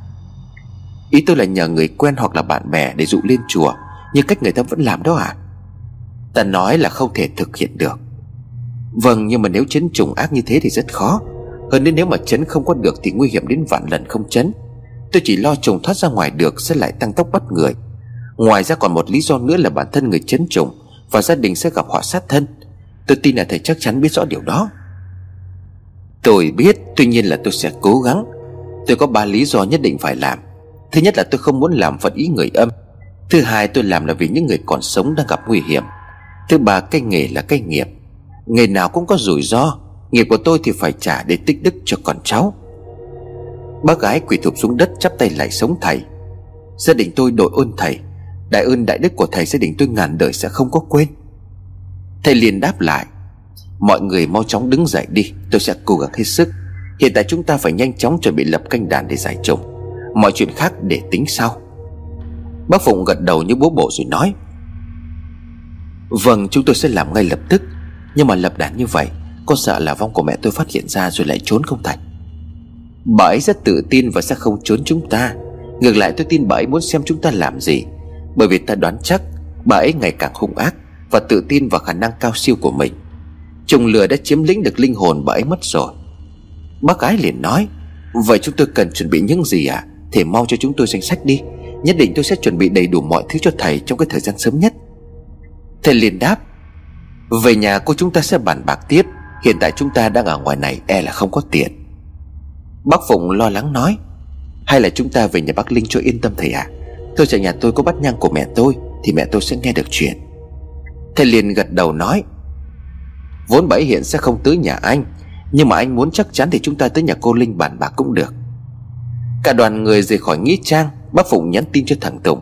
Ý tôi là nhờ người quen hoặc là bạn bè để dụ lên chùa Như cách người ta vẫn làm đó à Ta nói là không thể thực hiện được. Vâng nhưng mà nếu chấn trùng ác như thế thì rất khó. Hơn nữa nếu mà chấn không có được Thì nguy hiểm đến vạn lần không chấn. Tôi chỉ lo trùng thoát ra ngoài được Sẽ lại tăng tốc bắt người. Ngoài ra còn một lý do nữa là bản thân người chấn trùng Và gia đình sẽ gặp họa sát thân. Tôi tin là thầy chắc chắn biết rõ điều đó. Tôi biết, Tuy nhiên là tôi sẽ cố gắng. Tôi có ba lý do nhất định phải làm. Thứ nhất là tôi không muốn làm phật ý người âm. Thứ hai tôi làm là vì những người còn sống đang gặp nguy hiểm. Thứ ba, cái nghề là cái nghiệp. Nghề nào cũng có rủi ro Nghiệp của tôi thì phải trả để tích đức cho con cháu. Bác gái quỳ thụp xuống đất chắp tay lại sống thầy. Gia đình tôi đội ơn thầy. Đại ơn đại đức của thầy gia đình tôi ngàn đời sẽ không có quên. Thầy liền đáp lại, Mọi người mau chóng đứng dậy đi, Tôi sẽ cố gắng hết sức. Hiện tại chúng ta phải nhanh chóng chuẩn bị lập canh đàn để giải trùng Mọi chuyện khác để tính sau. Bác Phụng gật đầu như bố bộ rồi nói Vâng chúng tôi sẽ làm ngay lập tức. Nhưng mà lập đàn như vậy, Có sợ là vong của mẹ tôi phát hiện ra rồi lại trốn không thành? Bà ấy rất tự tin và sẽ không trốn chúng ta. Ngược lại tôi tin bà ấy muốn xem chúng ta làm gì. Bởi vì ta đoán chắc Bà ấy ngày càng hung ác Và tự tin vào khả năng cao siêu của mình. Trùng lừa đã chiếm lĩnh được linh hồn bà ấy mất rồi. Bác gái liền nói, Vậy chúng tôi cần chuẩn bị những gì à Thì mau cho chúng tôi danh sách đi. Nhất định tôi sẽ chuẩn bị đầy đủ mọi thứ cho thầy Trong cái thời gian sớm nhất. Thầy liền đáp về nhà cô chúng ta sẽ bàn bạc tiếp. Hiện tại chúng ta đang ở ngoài này e là không có tiền Bác Phụng lo lắng nói. Hay là chúng ta về nhà bác Linh cho yên tâm thầy ạ. À? Tôi chạy nhà tôi có bắt nhang của mẹ tôi, Thì mẹ tôi sẽ nghe được chuyện. Thầy liền gật đầu nói. Vốn bảy hiện sẽ không tới nhà anh, Nhưng mà anh muốn chắc chắn thì chúng ta tới nhà cô Linh bàn bạc cũng được. Cả đoàn người rời khỏi Nghĩa Trang, Bác Phụng nhắn tin cho thằng Tùng.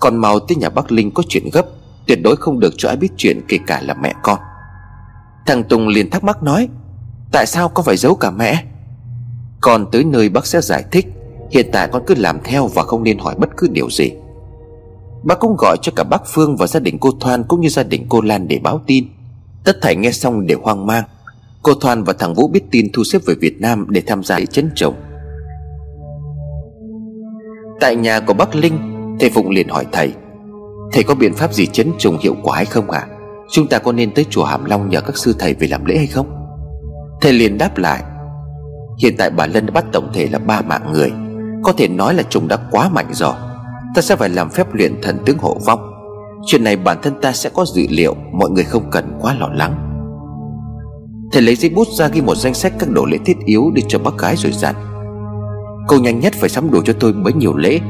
Còn mau tới nhà bác Linh có chuyện gấp. Tuyệt đối không được cho ai biết chuyện kể cả là mẹ con. Thằng Tùng liền thắc mắc nói, Tại sao con phải giấu cả mẹ? Con tới nơi bác sẽ giải thích, Hiện tại con cứ làm theo và không nên hỏi bất cứ điều gì. Bác cũng gọi cho cả bác Phương và gia đình cô Thoan Cũng như gia đình cô Lan để báo tin. Tất thảy nghe xong đều hoang mang. Cô Thoan và thằng Vũ biết tin thu xếp về Việt Nam Để tham gia chấn chồng. Tại nhà của bác Linh, Thầy Phụng liền hỏi thầy Thầy có biện pháp gì chấn trùng hiệu quả hay không ạ? À? Chúng ta có nên tới chùa Hàm Long nhờ các sư thầy về làm lễ hay không? Thầy liền đáp lại, Hiện tại bà Lân đã bắt tổng thể là ba mạng người. Có thể nói là trùng đã quá mạnh rồi. Ta sẽ phải làm phép luyện thần tướng hộ vong. Chuyện này bản thân ta sẽ có dự liệu, Mọi người không cần quá lo lắng. Thầy lấy giấy bút ra ghi một danh sách các đồ lễ thiết yếu để cho bác gái rồi dặn Cô nhanh nhất phải sắm đủ cho tôi bấy nhiều lễ.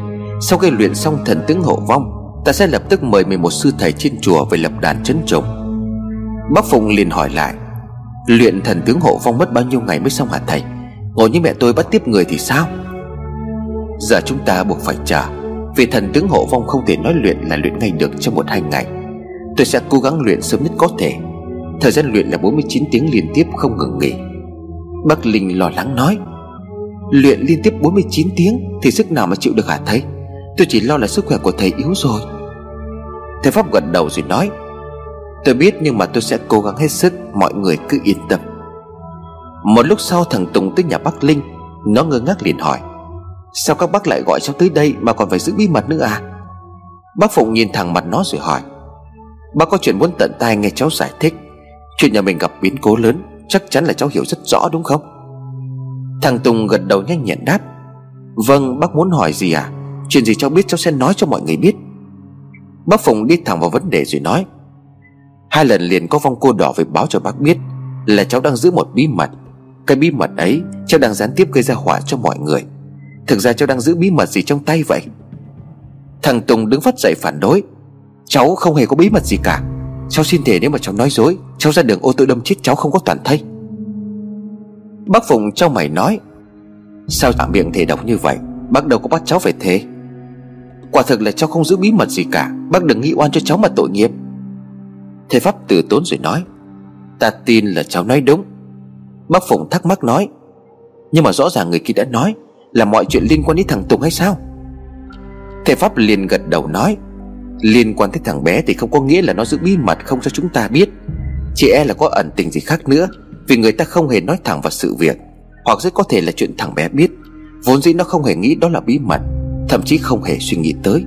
Sau khi luyện xong thần tướng hộ vong Ta sẽ lập tức mời 11 sư thầy trên chùa Về lập đàn chấn trùng Bác Phụng liền hỏi lại, Luyện thần tướng hộ vong mất bao nhiêu ngày mới xong hả thầy? Ngồi như mẹ tôi bắt tiếp người thì sao? Giờ chúng ta buộc phải chờ, Vì thần tướng hộ vong không thể nói luyện là luyện ngay được trong một hai ngày. Tôi sẽ cố gắng luyện sớm nhất có thể. Thời gian luyện là 49 tiếng liên tiếp không ngừng nghỉ. Bác Linh lo lắng nói, Luyện liên tiếp 49 tiếng Thì sức nào mà chịu được hả thầy? Tôi chỉ lo là sức khỏe của thầy yếu rồi. Thầy Pháp gật đầu rồi nói, Tôi biết nhưng mà tôi sẽ cố gắng hết sức, Mọi người cứ yên tâm. Một lúc sau, thằng Tùng tới nhà bác Linh. Nó ngơ ngác liền hỏi, Sao các bác lại gọi cháu tới đây Mà còn phải giữ bí mật nữa à? Bác Phụng nhìn thẳng mặt nó rồi hỏi, Bác có chuyện muốn tận tai nghe cháu giải thích. Chuyện nhà mình gặp biến cố lớn, Chắc chắn là cháu hiểu rất rõ, đúng không? Thằng Tùng gật đầu nhanh nhẹn đáp Vâng bác muốn hỏi gì à? Chuyện gì cháu biết cháu sẽ nói cho mọi người biết. Bác Phụng đi thẳng vào vấn đề rồi nói. Hai lần liền có vong cô đỏ về báo cho bác biết Là cháu đang giữ một bí mật. Cái bí mật ấy, cháu đang gián tiếp gây ra họa cho mọi người. Thực ra cháu đang giữ bí mật gì trong tay vậy? Thằng Tùng đứng phát dậy phản đối. Cháu không hề có bí mật gì cả. Cháu xin thề nếu mà cháu nói dối, Cháu ra đường ô tô đâm chết cháu không có toàn thây. Bác Phụng trong mày nói. Sao tạm miệng thề độc như vậy? Bác đâu có bắt cháu phải thế Quả thực là cháu không giữ bí mật gì cả. Bác đừng nghĩ oan cho cháu mà tội nghiệp. Thầy Pháp từ tốn rồi nói, Ta tin là cháu nói đúng. Bác Phụng thắc mắc nói, Nhưng mà rõ ràng người kia đã nói Là mọi chuyện liên quan đến thằng Tùng hay sao? Thầy Pháp liền gật đầu nói, Liên quan tới thằng bé thì không có nghĩa là nó giữ bí mật không cho chúng ta biết. Chỉ e là có ẩn tình gì khác nữa, Vì người ta không hề nói thẳng vào sự việc. Hoặc rất có thể là chuyện thằng bé biết. Vốn dĩ nó không hề nghĩ đó là bí mật. Thậm chí không hề suy nghĩ tới.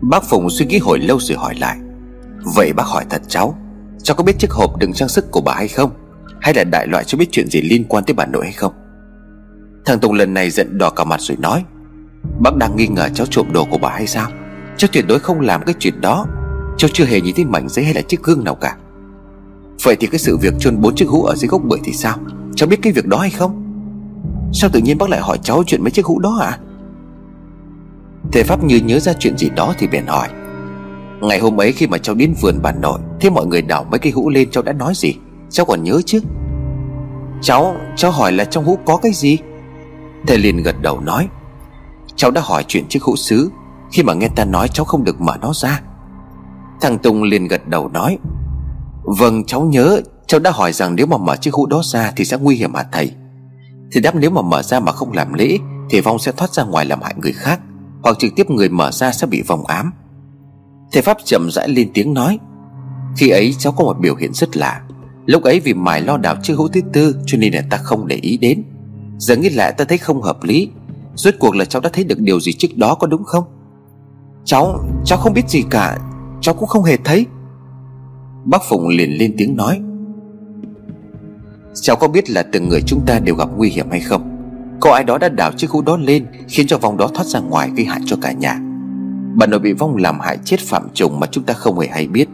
Bác Phùng suy nghĩ hồi lâu rồi hỏi lại, Vậy bác hỏi thật cháu Cháu có biết chiếc hộp đựng trang sức của bà hay không? Hay là đại loại cháu biết chuyện gì liên quan tới bà nội hay không? Thằng Tùng lần này giận đỏ cả mặt rồi nói, Bác đang nghi ngờ cháu trộm đồ của bà hay sao? Cháu tuyệt đối không làm cái chuyện đó. Cháu chưa hề nhìn thấy mảnh giấy hay là chiếc gương nào cả. Vậy thì cái sự việc chôn bốn chiếc hũ ở dưới gốc bưởi thì sao? Cháu biết cái việc đó hay không? Sao tự nhiên bác lại hỏi cháu chuyện mấy chiếc hũ đó à? Thầy Pháp như nhớ ra chuyện gì đó thì bèn hỏi. Ngày hôm ấy khi mà cháu đến vườn bà nội Thế mọi người đào mấy cái hũ lên cháu đã nói gì? Cháu còn nhớ chứ? Cháu, cháu hỏi là trong hũ có cái gì? Thầy liền gật đầu nói. Cháu đã hỏi chuyện chiếc hũ sứ Khi mà nghe ta nói cháu không được mở nó ra. Thằng Tùng liền gật đầu nói. Vâng cháu nhớ. Cháu đã hỏi rằng nếu mà mở chiếc hũ đó ra Thì sẽ nguy hiểm hả thầy? Thì đáp nếu mà mở ra mà không làm lễ Thì vong sẽ thoát ra ngoài làm hại người khác. Hoặc trực tiếp người mở ra sẽ bị vòng ám. Thầy Pháp chậm rãi lên tiếng nói, Khi ấy cháu có một biểu hiện rất lạ. Lúc ấy vì mải lo đảo chiếc hữu thứ tư Cho nên là ta không để ý đến. Giờ nghĩ lại ta thấy không hợp lý. Rốt cuộc là cháu đã thấy được điều gì trước đó có đúng không? Cháu Cháu không biết gì cả. Cháu cũng không hề thấy. Bác Phụng liền lên tiếng nói, Cháu có biết là từng người chúng ta đều gặp nguy hiểm hay không? Có ai đó đã đào chiếc hũ đó lên, Khiến cho vong đó thoát ra ngoài gây hại cho cả nhà. Bà nội bị vong làm hại chết phạm trùng mà chúng ta không hề hay biết.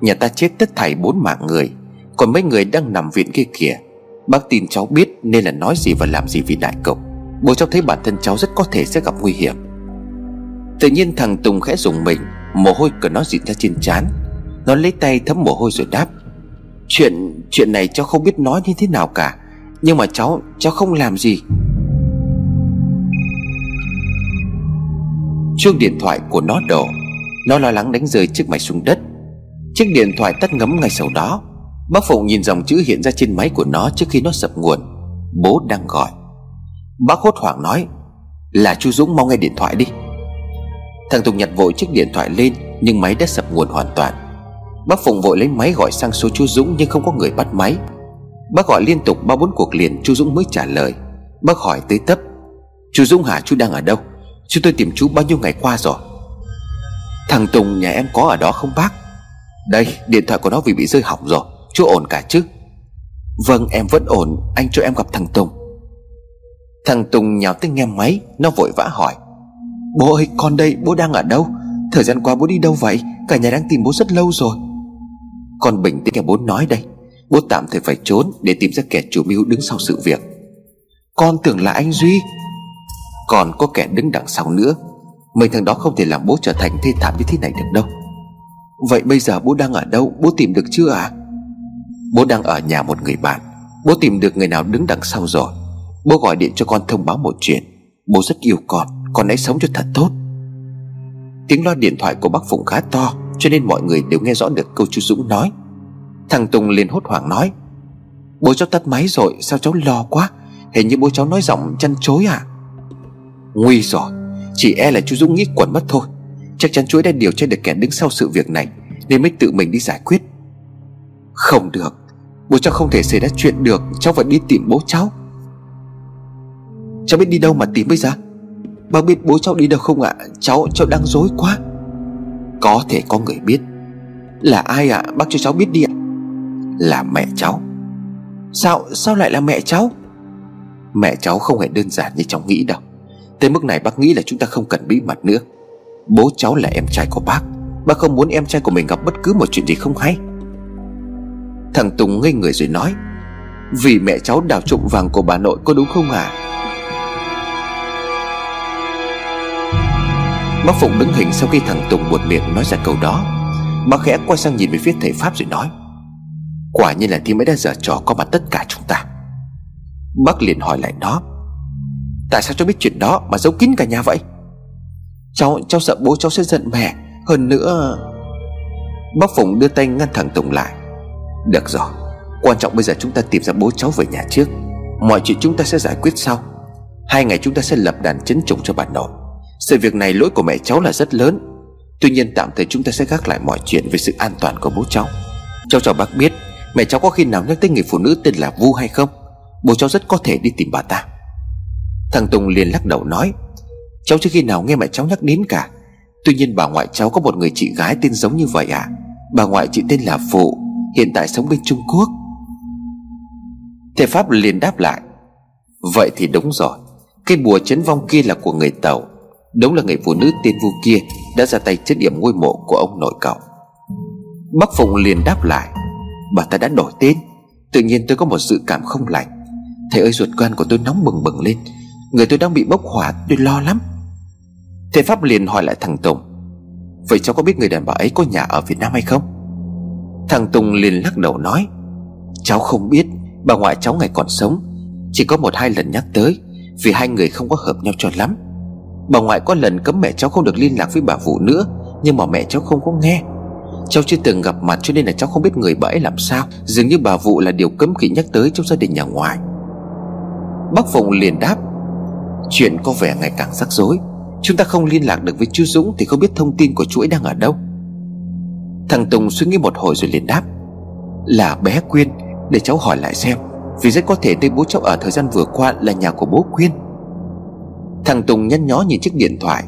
Nhà ta chết tất thảy bốn mạng người, Còn mấy người đang nằm viện kia kìa. Bác tin cháu biết nên là nói gì và làm gì vì đại cục. Bố cháu thấy bản thân cháu rất có thể sẽ gặp nguy hiểm. Tự nhiên thằng Tùng khẽ dùng mình, Mồ hôi của nó dịn ra trên trán. Nó lấy tay thấm mồ hôi rồi đáp, Chuyện chuyện này cháu không biết nói như thế nào cả, Nhưng mà cháu cháu không làm gì. Chuông điện thoại của nó đổ. Nó lo lắng đánh rơi chiếc máy xuống đất. Chiếc điện thoại tắt ngấm ngay sau đó. Bác Phụng nhìn dòng chữ hiện ra trên máy của nó trước khi nó sập nguồn. Bố đang gọi. Bác hốt hoảng nói, Là chú Dũng mau nghe điện thoại đi. Thằng Tùng nhặt vội chiếc điện thoại lên, Nhưng máy đã sập nguồn hoàn toàn. Bác Phụng vội lấy máy gọi sang số chú Dũng Nhưng không có người bắt máy. Bác gọi liên tục ba bốn cuộc liền, chú Dũng mới trả lời. Bác hỏi tới tấp, Chú Dũng hả? Chú đang ở đâu? Chú tôi tìm chú bao nhiêu ngày qua rồi. Thằng Tùng nhà em có ở đó không bác? Đây, điện thoại của nó vì bị rơi hỏng rồi. Chú ổn cả chứ? Vâng em vẫn ổn. Anh cho em gặp thằng Tùng. Thằng Tùng nhào tới nghe máy, Nó vội vã hỏi. Bố ơi, con đây, bố đang ở đâu? Thời gian qua bố đi đâu vậy? Cả nhà đang tìm bố rất lâu rồi. Con bình tĩnh nghe bố nói đây. Bố tạm thời phải trốn để tìm ra kẻ chủ mưu đứng sau sự việc. Con tưởng là anh Duy. Còn có kẻ đứng đằng sau nữa. Mấy thằng đó không thể làm bố trở thành thê thảm như thế này được đâu. Vậy bây giờ bố đang ở đâu? Bố tìm được chưa à Bố đang ở nhà một người bạn. Bố tìm được người nào đứng đằng sau rồi. Bố gọi điện cho con thông báo một chuyện. Bố rất yêu con. Con hãy sống cho thật tốt. Tiếng loa điện thoại của bác Phụng khá to, Cho nên mọi người đều nghe rõ được câu chú Dũng nói. Thằng Tùng liền hốt hoảng nói. Bố cháu tắt máy rồi, Sao cháu lo quá? Hình như bố cháu nói giọng chăn chối à Nguy rồi. Chỉ e là chú Dũng nghĩ quẩn mất thôi. Chắc chắn chuỗi đã điều tra được kẻ đứng sau sự việc này, Nên mới tự mình đi giải quyết. Không được. Bố cháu không thể xảy ra chuyện được. Cháu phải đi tìm bố cháu. Cháu biết đi đâu mà tìm bây giờ? Bác biết bố cháu đi đâu không ạ? Cháu cháu đang dối quá. Có thể có người biết. Là ai ạ? Bác cho cháu biết đi ạ. Là mẹ cháu. Sao sao lại là mẹ cháu? Mẹ cháu không hề đơn giản như cháu nghĩ đâu. Tới mức này bác nghĩ là chúng ta không cần bí mật nữa. Bố cháu là em trai của bác. Bác không muốn em trai của mình gặp bất cứ một chuyện gì không hay. Thằng Tùng ngây người rồi nói, Vì mẹ cháu đào trộm vàng của bà nội có đúng không à Bác Phụng đứng hình sau khi thằng Tùng buột miệng nói ra câu đó. Bác khẽ quay sang nhìn về phía thầy Pháp rồi nói, Quả nhiên là thi mới đã giở trò có mặt tất cả chúng ta. Bác liền hỏi lại nó Tại sao cháu biết chuyện đó mà giấu kín cả nhà vậy? Cháu cháu sợ bố cháu sẽ giận mẹ. Hơn nữa, Bác Phụng đưa tay ngăn thẳng Tùng lại. Được rồi, Quan trọng bây giờ chúng ta tìm ra bố cháu về nhà trước. Mọi chuyện chúng ta sẽ giải quyết sau. Hai ngày chúng ta sẽ lập đàn chấn trùng cho bà nội. Sự việc này lỗi của mẹ cháu là rất lớn. Tuy nhiên tạm thời chúng ta sẽ gác lại mọi chuyện Về sự an toàn của bố cháu. Cháu cho bác biết, Mẹ cháu có khi nào nhắc tới người phụ nữ tên là Vu hay không? Bố cháu rất có thể đi tìm bà ta. Thằng Tùng liền lắc đầu nói, Cháu chưa khi nào nghe mẹ cháu nhắc đến cả. Tuy nhiên bà ngoại cháu có một người chị gái tên giống như vậy à? Bà ngoại chị tên là Phụ, Hiện tại sống bên Trung Quốc. Thầy Pháp liền đáp lại, Vậy thì đúng rồi. Cái bùa chấn vong kia là của người Tàu, Đúng là người phụ nữ tên Vu kia Đã ra tay chết điểm ngôi mộ của ông nội cậu. Bác phùng liền đáp lại, Bà ta đã đổi tên. Tự nhiên tôi có một sự cảm không lành. Thầy ơi, ruột gan của tôi nóng bừng bừng lên. Người tôi đang bị bốc hỏa, tôi lo lắm. Thế Pháp liền hỏi lại thằng Tùng, Vậy cháu có biết người đàn bà ấy có nhà ở Việt Nam hay không? Thằng Tùng liền lắc đầu nói, Cháu không biết, Bà ngoại cháu ngày còn sống, Chỉ có một hai lần nhắc tới, Vì hai người không có hợp nhau cho lắm. Bà ngoại có lần cấm mẹ cháu không được liên lạc với bà Vũ nữa, Nhưng mà mẹ cháu không có nghe. Cháu chưa từng gặp mặt cho nên là cháu không biết người bà ấy làm sao, Dường như bà Vũ là điều cấm kỵ nhắc tới trong gia đình nhà ngoài Bác Phụng liền đáp Chuyện có vẻ ngày càng rắc rối. Chúng ta không liên lạc được với chú Dũng Thì không biết thông tin của chuỗi đang ở đâu. Thằng Tùng suy nghĩ một hồi rồi liền đáp, Là bé Quyên, Để cháu hỏi lại xem, Vì rất có thể nơi bố cháu ở thời gian vừa qua Là nhà của bố Quyên. Thằng Tùng nhăn nhó nhìn chiếc điện thoại.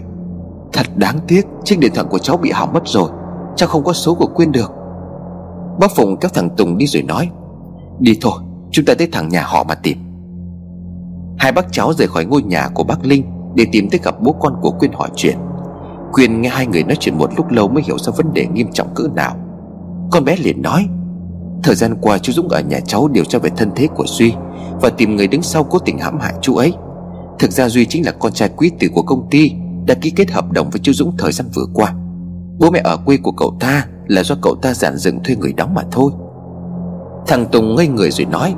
Thật đáng tiếc, Chiếc điện thoại của cháu bị hỏng mất rồi, Cháu không có số của Quyên được. Bác Phùng kéo thằng Tùng đi rồi nói, Đi thôi, Chúng ta tới thẳng nhà họ mà tìm. Hai bác cháu rời khỏi ngôi nhà của bác Linh Để tìm tới gặp bố con của Quyên hỏi chuyện. Quyên nghe hai người nói chuyện một lúc lâu Mới hiểu ra vấn đề nghiêm trọng cỡ nào. Con bé liền nói, Thời gian qua chú Dũng ở nhà cháu điều tra về thân thế của Duy Và tìm người đứng sau cố tình hãm hại chú ấy. Thực ra Duy chính là con trai quý tử của công ty, Đã ký kết hợp đồng với chú Dũng thời gian vừa qua. Bố mẹ ở quê của cậu ta Là do cậu ta giản dựng thuê người đóng mà thôi. Thằng Tùng ngây người rồi nói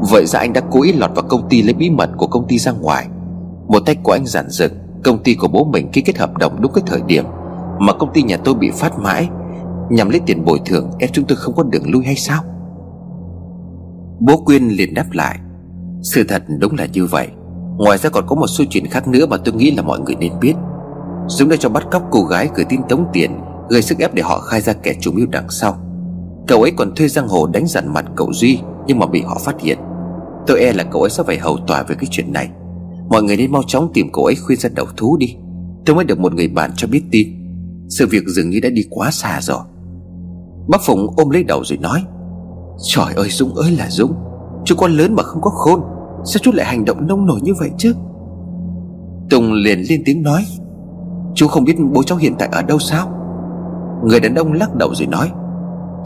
Vậy ra anh đã cố ý lọt vào công ty lấy bí mật của công ty ra ngoài. Một tay của anh giản dựng, Công ty của bố mình ký kết hợp đồng đúng cái thời điểm Mà công ty nhà tôi bị phát mãi, Nhằm lấy tiền bồi thường ép chúng tôi không có đường lui hay sao? Bố Quyên liền đáp lại, Sự thật đúng là như vậy. Ngoài ra còn có một số chuyện khác nữa mà tôi nghĩ là mọi người nên biết. Dũng đã cho bắt cóc cô gái gửi tin tống tiền, Gây sức ép để họ khai ra kẻ chủ mưu đằng sau. Cậu ấy còn thuê giang hồ đánh dằn mặt cậu Duy Nhưng mà bị họ phát hiện. Tôi e là cậu ấy sẽ phải hầu tòa về cái chuyện này. Mọi người nên mau chóng tìm cậu ấy khuyên ra đầu thú đi. Tôi mới được một người bạn cho biết tin. Sự việc dường như đã đi quá xa rồi. Bác Phụng ôm lấy đầu rồi nói, Trời ơi, Dũng ơi là Dũng. Chú con lớn mà không có khôn, Sao chú lại hành động nông nổi như vậy chứ? Tùng liền lên tiếng nói, Chú không biết bố cháu hiện tại ở đâu sao? Người đàn ông lắc đầu rồi nói,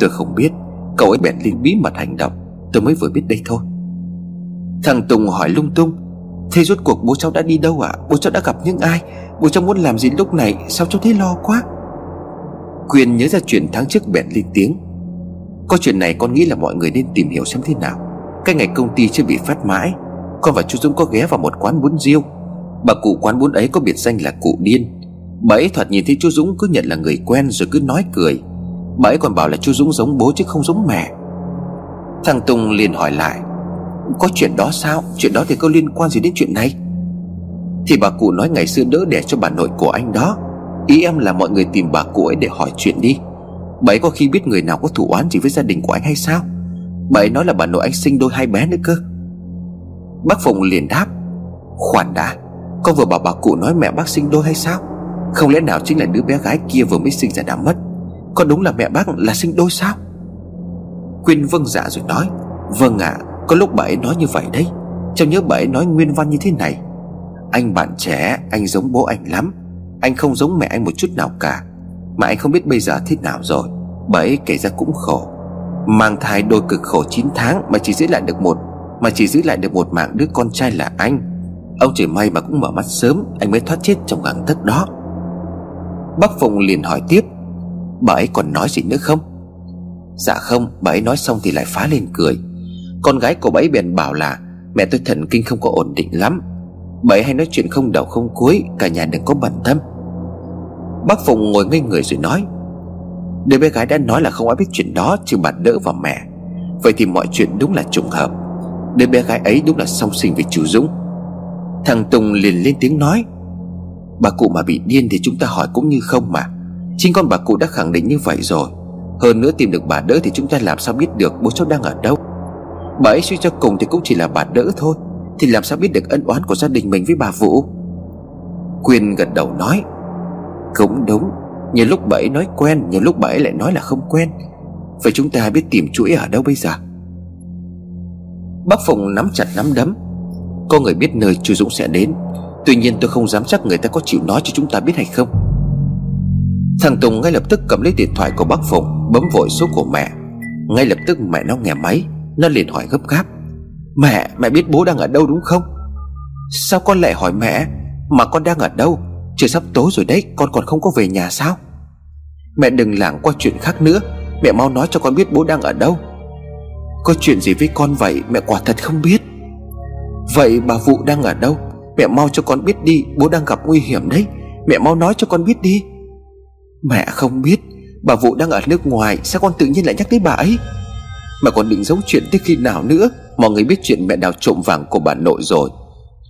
Tôi không biết, Cậu ấy bèn lên bí mật hành động. Tôi mới vừa biết đây thôi. Thằng Tùng hỏi lung tung, Thế rốt cuộc bố cháu đã đi đâu ạ? À? Bố cháu đã gặp những ai? Bố cháu muốn làm gì lúc này? Sao cháu thấy lo quá? Quyền nhớ ra chuyện tháng trước bèn lên tiếng, Có chuyện này con nghĩ là mọi người nên tìm hiểu xem thế nào. Cái ngày công ty chưa bị phát mãi Con và chú Dũng có ghé vào một quán bún riêu? Bà cụ quán bún ấy có biệt danh là cụ điên. Bà ấy thoạt nhìn thấy chú Dũng cứ nhận là người quen rồi cứ nói cười. Bà ấy còn bảo là chú Dũng giống bố chứ không giống mẹ. Thằng Tùng liền hỏi lại có chuyện đó sao? Chuyện đó thì có liên quan gì đến chuyện này? Thì bà cụ nói ngày xưa đỡ đẻ cho bà nội của anh đó. Ý em là mọi người tìm bà cụ ấy để hỏi chuyện đi. Bà ấy có khi biết người nào có thủ oán gì với gia đình của anh hay sao? Bà ấy nói là bà nội anh sinh đôi hai bé nữa cơ. Bác Phùng liền đáp khoản đã Con vừa bảo bà cụ nói mẹ bác sinh đôi hay sao? Không lẽ nào chính là đứa bé gái kia vừa mới sinh ra đã mất? Con đúng là mẹ bác là sinh đôi sao? Quyên vâng dạ rồi nói Vâng ạ à, có lúc bà ấy nói như vậy đấy. Cháu nhớ bà ấy nói nguyên văn như thế này. Anh bạn trẻ, Anh giống bố anh lắm. Anh không giống mẹ anh một chút nào cả. Mà anh không biết bây giờ thế nào rồi. Bà ấy kể ra cũng khổ. Mang thai đôi cực khổ 9 tháng Mà chỉ giữ lại được một, Mà chỉ giữ lại được một mạng đứa con trai là anh. Ông trời may mà cũng mở mắt sớm, Anh mới thoát chết trong găng tấc đó. Bác Phụng liền hỏi tiếp, Bà ấy còn nói gì nữa không? Dạ không, Bà ấy nói xong thì lại phá lên cười. Con gái của bà bèn bảo là, Mẹ tôi thần kinh không có ổn định lắm. Bà hay nói chuyện không đầu không cuối, Cả nhà đừng có bận tâm. Bác Phụng ngồi ngây người rồi nói, Đứa bé gái đã nói là không ai biết chuyện đó, Trừ bà đỡ và mẹ. Vậy thì mọi chuyện đúng là trùng hợp. Đứa bé gái ấy đúng là song sinh với chú Dũng. Thằng Tùng liền lên tiếng nói, Bà cụ mà bị điên thì chúng ta hỏi cũng như không mà. Chính con bà cụ đã khẳng định như vậy rồi. Hơn nữa tìm được bà đỡ thì chúng ta làm sao biết được bố cháu đang ở đâu? Bà ấy suy cho cùng thì cũng chỉ là bà đỡ thôi. Thì làm sao biết được ân oán của gia đình mình với bà Vũ? Quyên gật đầu nói, Cũng đúng, Nhiều lúc bà ấy nói quen, Nhiều lúc bà ấy lại nói là không quen. Vậy chúng ta biết tìm chuỗi ở đâu bây giờ. Bác Phụng nắm chặt nắm đấm, Có người biết nơi chú Dũng sẽ đến. Tuy nhiên tôi không dám chắc người ta có chịu nói cho chúng ta biết hay không. Thằng Tùng ngay lập tức cầm lấy điện thoại của bác Phụng, Bấm vội số của mẹ. Ngay lập tức mẹ nó nghe máy. Nó liền hỏi gấp gáp Mẹ, mẹ biết bố đang ở đâu đúng không? Sao con lại hỏi mẹ? Mà con đang ở đâu? Trời sắp tối rồi đấy Con còn không có về nhà sao? Mẹ đừng lảng qua chuyện khác nữa Mẹ mau nói cho con biết bố đang ở đâu. Có chuyện gì với con vậy Mẹ quả thật không biết. Vậy bà Vụ đang ở đâu? Mẹ mau cho con biết đi Bố đang gặp nguy hiểm đấy. Mẹ mau nói cho con biết đi. Mẹ không biết Bà Vụ đang ở nước ngoài Sao con tự nhiên lại nhắc tới bà ấy? Mà còn định giấu chuyện tới khi nào nữa? Mọi người biết chuyện mẹ đào trộm vàng của bà nội rồi.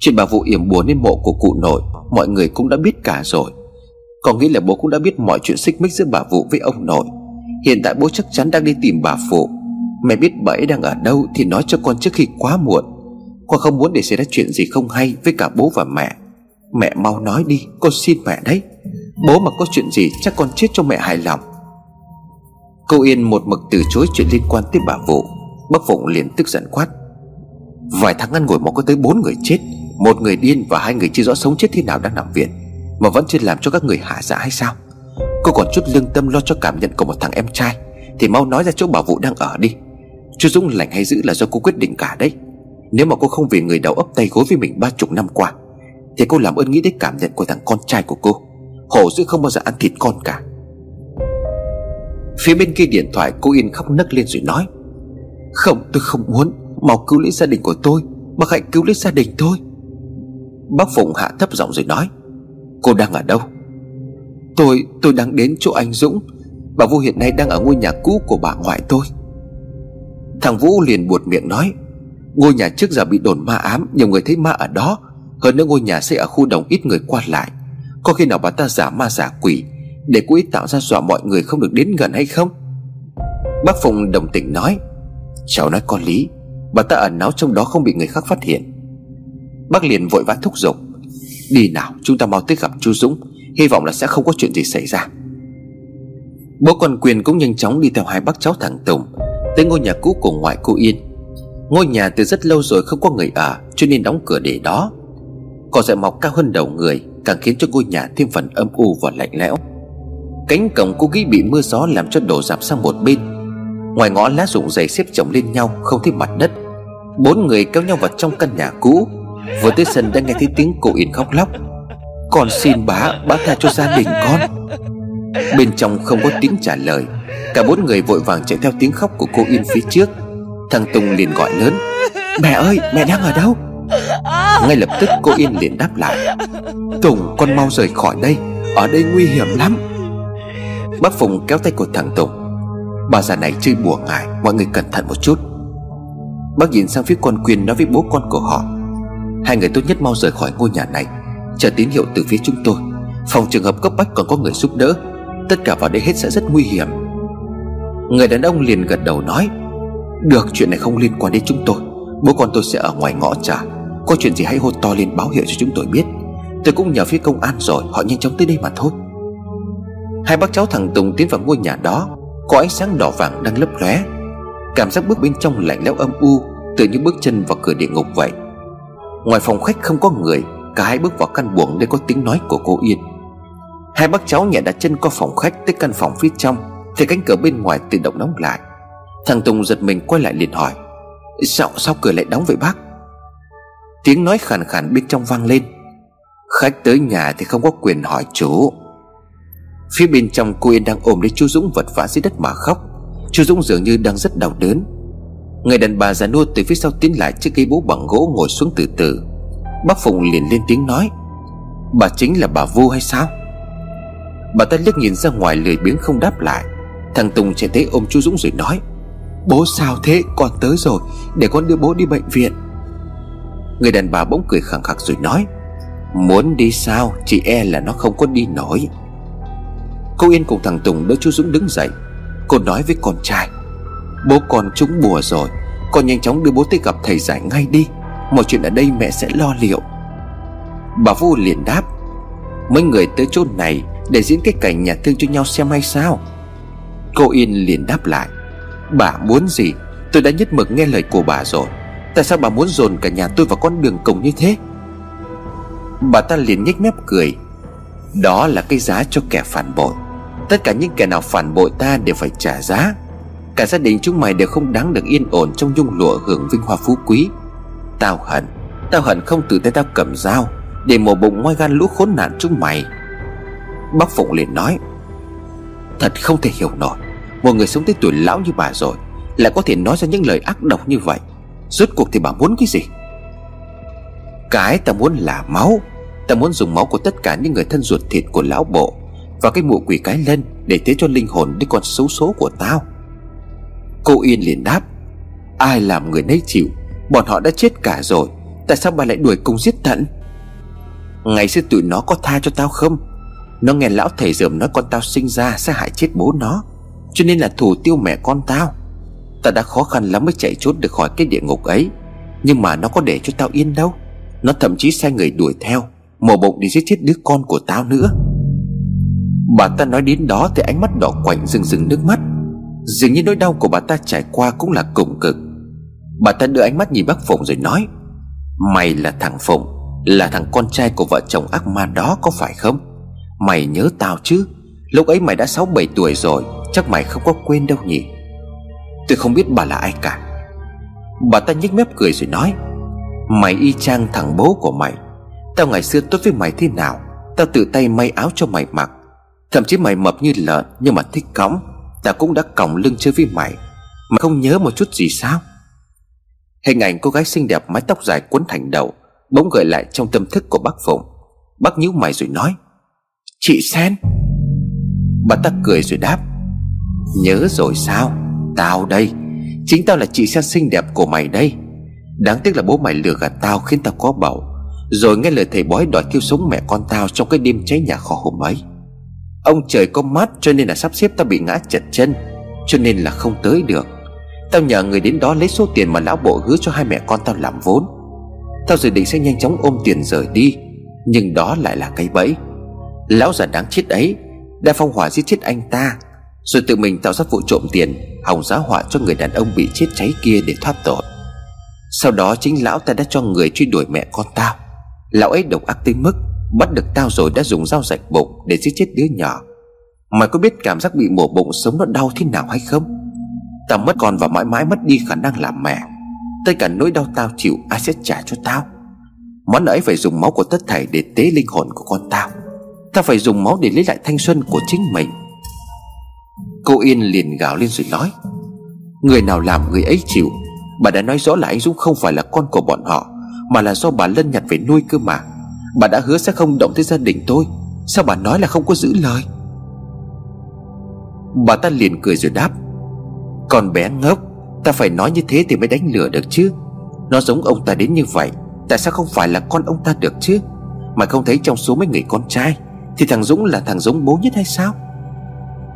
Chuyện bà Vụ yểm bùa lên mộ của cụ nội, Mọi người cũng đã biết cả rồi. Có nghĩ là bố cũng đã biết mọi chuyện xích mích giữa bà Vụ với ông nội. Hiện tại bố chắc chắn đang đi tìm bà Phụ. Mẹ biết bà ấy đang ở đâu Thì nói cho con trước khi quá muộn. Con không muốn để xảy ra chuyện gì không hay Với cả bố và mẹ. Mẹ mau nói đi, Con xin mẹ đấy. Bố mà có chuyện gì chắc con chết cho mẹ hài lòng. Cô Yên một mực từ chối chuyện liên quan tới bà Vụ Bác Phụng liền tức giận quát. Vài tháng ngăn ngồi mà có tới bốn người chết, Một người điên và hai người chưa rõ sống chết thế nào đang nằm viện, Mà vẫn chưa làm cho các người hạ dạ hay sao? Cô còn chút lương tâm lo cho cảm nhận của một thằng em trai, Thì mau nói ra chỗ bà Vụ đang ở đi. Chú Dũng lành hay giữ là do cô quyết định cả đấy. Nếu mà cô không vì người đầu ấp tay gối với mình ba chục năm qua, Thì cô làm ơn nghĩ đến cảm nhận của thằng con trai của cô. Hổ dữ không bao giờ ăn thịt con cả. Phía bên kia điện thoại cô Yên khóc nấc lên rồi nói, Không, tôi không muốn, Mau cứu lấy gia đình của tôi, Bác hãy cứu lấy gia đình tôi. Bác Phụng hạ thấp giọng rồi nói, Cô đang ở đâu? Tôi tôi đang đến chỗ anh Dũng, Bà vũ hiện nay đang ở ngôi nhà cũ của bà ngoại tôi. Thằng Vũ liền buột miệng nói, Ngôi nhà trước giờ bị đồn ma ám, Nhiều người thấy ma ở đó, Hơn nữa ngôi nhà xây ở khu đồng ít người qua lại. Có khi nào bà ta giả ma giả quỷ để cô ý tạo ra dọa mọi người không được đến gần hay không? Bác Phùng đồng tình nói, Cháu nói có lý, Bà ta ẩn náu trong đó không bị người khác phát hiện. Bác liền vội vã thúc giục, Đi nào, chúng ta mau tới gặp chú Dũng, Hy vọng là sẽ không có chuyện gì xảy ra. Bố con Quyền cũng nhanh chóng đi theo hai bác cháu thằng Tùng Tới ngôi nhà cũ của ngoại cô Yên. Ngôi nhà từ rất lâu rồi không có người ở, Cho nên đóng cửa để đó. Cỏ dại mọc cao hơn đầu người, Càng khiến cho ngôi nhà thêm phần âm u và lạnh lẽo. Cánh cổng cô ghi bị mưa gió Làm cho đổ dạp sang một bên. Ngoài ngõ lá rụng dày xếp chồng lên nhau, Không thấy mặt đất. Bốn người kéo nhau vào trong căn nhà cũ. Vừa tới sân đã nghe thấy tiếng cô Yên khóc lóc. Con xin bá Bá tha cho gia đình con. Bên trong không có tiếng trả lời. Cả bốn người vội vàng chạy theo tiếng khóc của cô Yên phía trước. Thằng Tùng liền gọi lớn, Mẹ ơi, mẹ đang ở đâu? Ngay lập tức cô Yên liền đáp lại, Tùng, con mau rời khỏi đây. Ở đây nguy hiểm lắm. Bác Phùng kéo tay của thằng Tùng. Bà già này chơi bùa ngài Mọi người cẩn thận một chút. Bác nhìn sang phía con Quyên nói với bố con của họ. Hai người tốt nhất mau rời khỏi ngôi nhà này, Chờ tín hiệu từ phía chúng tôi. Phòng trường hợp cấp bách còn có người giúp đỡ, Tất cả vào đây hết sẽ rất nguy hiểm. Người đàn ông liền gật đầu nói, Được, chuyện này không liên quan đến chúng tôi. Bố con tôi sẽ ở ngoài ngõ trả Có chuyện gì hãy hô to lên báo hiệu cho chúng tôi biết. Tôi cũng nhờ phía công an rồi, Họ nhanh chóng tới đây mà thôi. Hai bác cháu thằng Tùng tiến vào ngôi nhà đó, Có ánh sáng đỏ vàng đang lấp lóe. Cảm giác bước bên trong lạnh lẽo âm u Tự như bước chân vào cửa địa ngục vậy. Ngoài phòng khách không có người, Cả hai bước vào căn buồng để có tiếng nói của cô Yên. Hai bác cháu nhẹ đặt chân qua phòng khách Tới căn phòng phía trong Thì cánh cửa bên ngoài tự động đóng lại. Thằng Tùng giật mình quay lại liền hỏi, Sao sao cửa lại đóng vậy bác? Tiếng nói khàn khàn bên trong vang lên. Khách tới nhà thì không có quyền hỏi chú Phía bên trong cô Yên đang ôm lấy chú Dũng vật vã dưới đất mà khóc. Chú Dũng dường như đang rất đau đớn. Người đàn bà già nua từ phía sau tiến lại chiếc cây bố bằng gỗ ngồi xuống từ từ. Bác Phụng liền lên tiếng nói, Bà chính là bà Vu hay sao? Bà ta liếc nhìn ra ngoài lười biếng không đáp lại. Thằng Tùng chạy tới ôm chú Dũng rồi nói, Bố sao thế? Con tới rồi, Để con đưa bố đi bệnh viện. Người đàn bà bỗng cười khẳng khặc rồi nói, Muốn đi sao? Chị e là nó không có đi nổi. Cô Yên cùng thằng Tùng đỡ chú Dũng đứng dậy. Cô nói với con trai, Bố con trúng bùa rồi, Con nhanh chóng đưa bố tới gặp thầy giải ngay đi. Mọi chuyện ở đây mẹ sẽ lo liệu. Bà Vu liền đáp, Mấy người tới chỗ này Để diễn cái cảnh nhà thương cho nhau xem hay sao? Cô Yên liền đáp lại, Bà muốn gì? Tôi đã nhất mực nghe lời của bà rồi. Tại sao bà muốn dồn cả nhà tôi vào con đường cùng như thế? Bà ta liền nhếch mép cười, Đó là cái giá cho kẻ phản bội. Tất cả những kẻ nào phản bội ta đều phải trả giá. Cả gia đình chúng mày đều không đáng được yên ổn Trong nhung lụa hưởng vinh hoa phú quý. Tao hận Tao hận không từ tay tao cầm dao Để mổ bụng ngoài gan lũ khốn nạn chúng mày. Bác Phụng liền nói, Thật không thể hiểu nổi, Một người sống tới tuổi lão như bà rồi Lại có thể nói ra những lời ác độc như vậy. Rốt cuộc thì bà muốn cái gì? Cái ta muốn là máu, Ta muốn dùng máu của tất cả những người thân ruột thịt của lão bộ. Và cái mụ quỷ cái lân Để thế cho linh hồn đứa con xấu số của tao. Cô Yên liền đáp, Ai làm người nấy chịu, Bọn họ đã chết cả rồi, Tại sao bà lại đuổi cùng giết tận? Ngày xưa tụi nó có tha cho tao không? Nó nghe lão thầy dởm nói con tao sinh ra Sẽ hại chết bố nó, Cho nên là thủ tiêu mẹ con tao. Ta đã khó khăn lắm mới chạy trốn được khỏi cái địa ngục ấy, Nhưng mà nó có để cho tao yên đâu. Nó thậm chí sai người đuổi theo, Mổ bụng để giết chết đứa con của tao nữa. Bà ta nói đến đó Thì ánh mắt đỏ quạnh rừng rừng nước mắt. Dường như nỗi đau của bà ta trải qua cũng là cùng cực. Bà ta đưa ánh mắt nhìn bác Phụng rồi nói, Mày là thằng Phụng, Là thằng con trai của vợ chồng ác ma đó có phải không? Mày nhớ tao chứ? Lúc ấy mày đã 6-7 tuổi rồi, Chắc mày không có quên đâu nhỉ? Tôi không biết bà là ai cả. Bà ta nhếch mép cười rồi nói, Mày y chang thằng bố của mày. Tao ngày xưa tốt với mày thế nào, Tao tự tay may áo cho mày mặc. Thậm chí mày mập như lợn, Nhưng mà thích cõng. Tao cũng đã còng lưng chơi với mày. Mà không nhớ một chút gì sao? Hình ảnh cô gái xinh đẹp mái tóc dài quấn thành đầu Bỗng gợi lại trong tâm thức của bác Phụng. Bác nhíu mày rồi nói, Chị Sen. Bà ta cười rồi đáp, Nhớ rồi sao? Tao đây. Chính tao là chị sen xinh đẹp của mày đây. Đáng tiếc là bố mày lừa gạt tao khiến tao có bầu. Rồi nghe lời thầy bói đòi thiêu sống mẹ con tao Trong cái đêm cháy nhà kho hôm ấy. Ông trời có mắt cho nên là sắp xếp tao bị ngã chật chân, Cho nên là không tới được. Tao nhờ người đến đó lấy số tiền mà lão bộ hứa cho hai mẹ con tao làm vốn. Tao dự định sẽ nhanh chóng ôm tiền rời đi, Nhưng đó lại là cái bẫy. Lão già đáng chết ấy Đã phong hỏa giết chết anh ta, Rồi tự mình tạo ra vụ trộm tiền Hòng giá họa cho người đàn ông bị chết cháy kia để thoát tội. Sau đó chính lão ta đã cho người truy đuổi mẹ con tao. Lão ấy độc ác tới mức Bắt được tao rồi đã dùng dao rạch bụng Để giết chết đứa nhỏ. Mày có biết cảm giác bị mổ bụng sống nó đau thế nào hay không? Tao mất con và mãi mãi mất đi khả năng làm mẹ. Tất cả nỗi đau tao chịu, ai sẽ trả cho tao? Món ấy phải dùng máu của tất thảy để tế linh hồn của con tao. Tao phải dùng máu để lấy lại thanh xuân của chính mình. Cô Yên liền gào lên rồi nói, Người nào làm người ấy chịu? Bà đã nói rõ là anh Dũng không phải là con của bọn họ, Mà là do bà Lân nhặt về nuôi cơ mà. Bà đã hứa sẽ không động tới gia đình tôi. Sao bà nói là không có giữ lời? Bà ta liền cười rồi đáp, Con bé ngốc, Ta phải nói như thế thì mới đánh lừa được chứ. Nó giống ông ta đến như vậy, Tại sao không phải là con ông ta được chứ? Mà không thấy trong số mấy người con trai, Thì thằng Dũng là thằng giống bố nhất hay sao?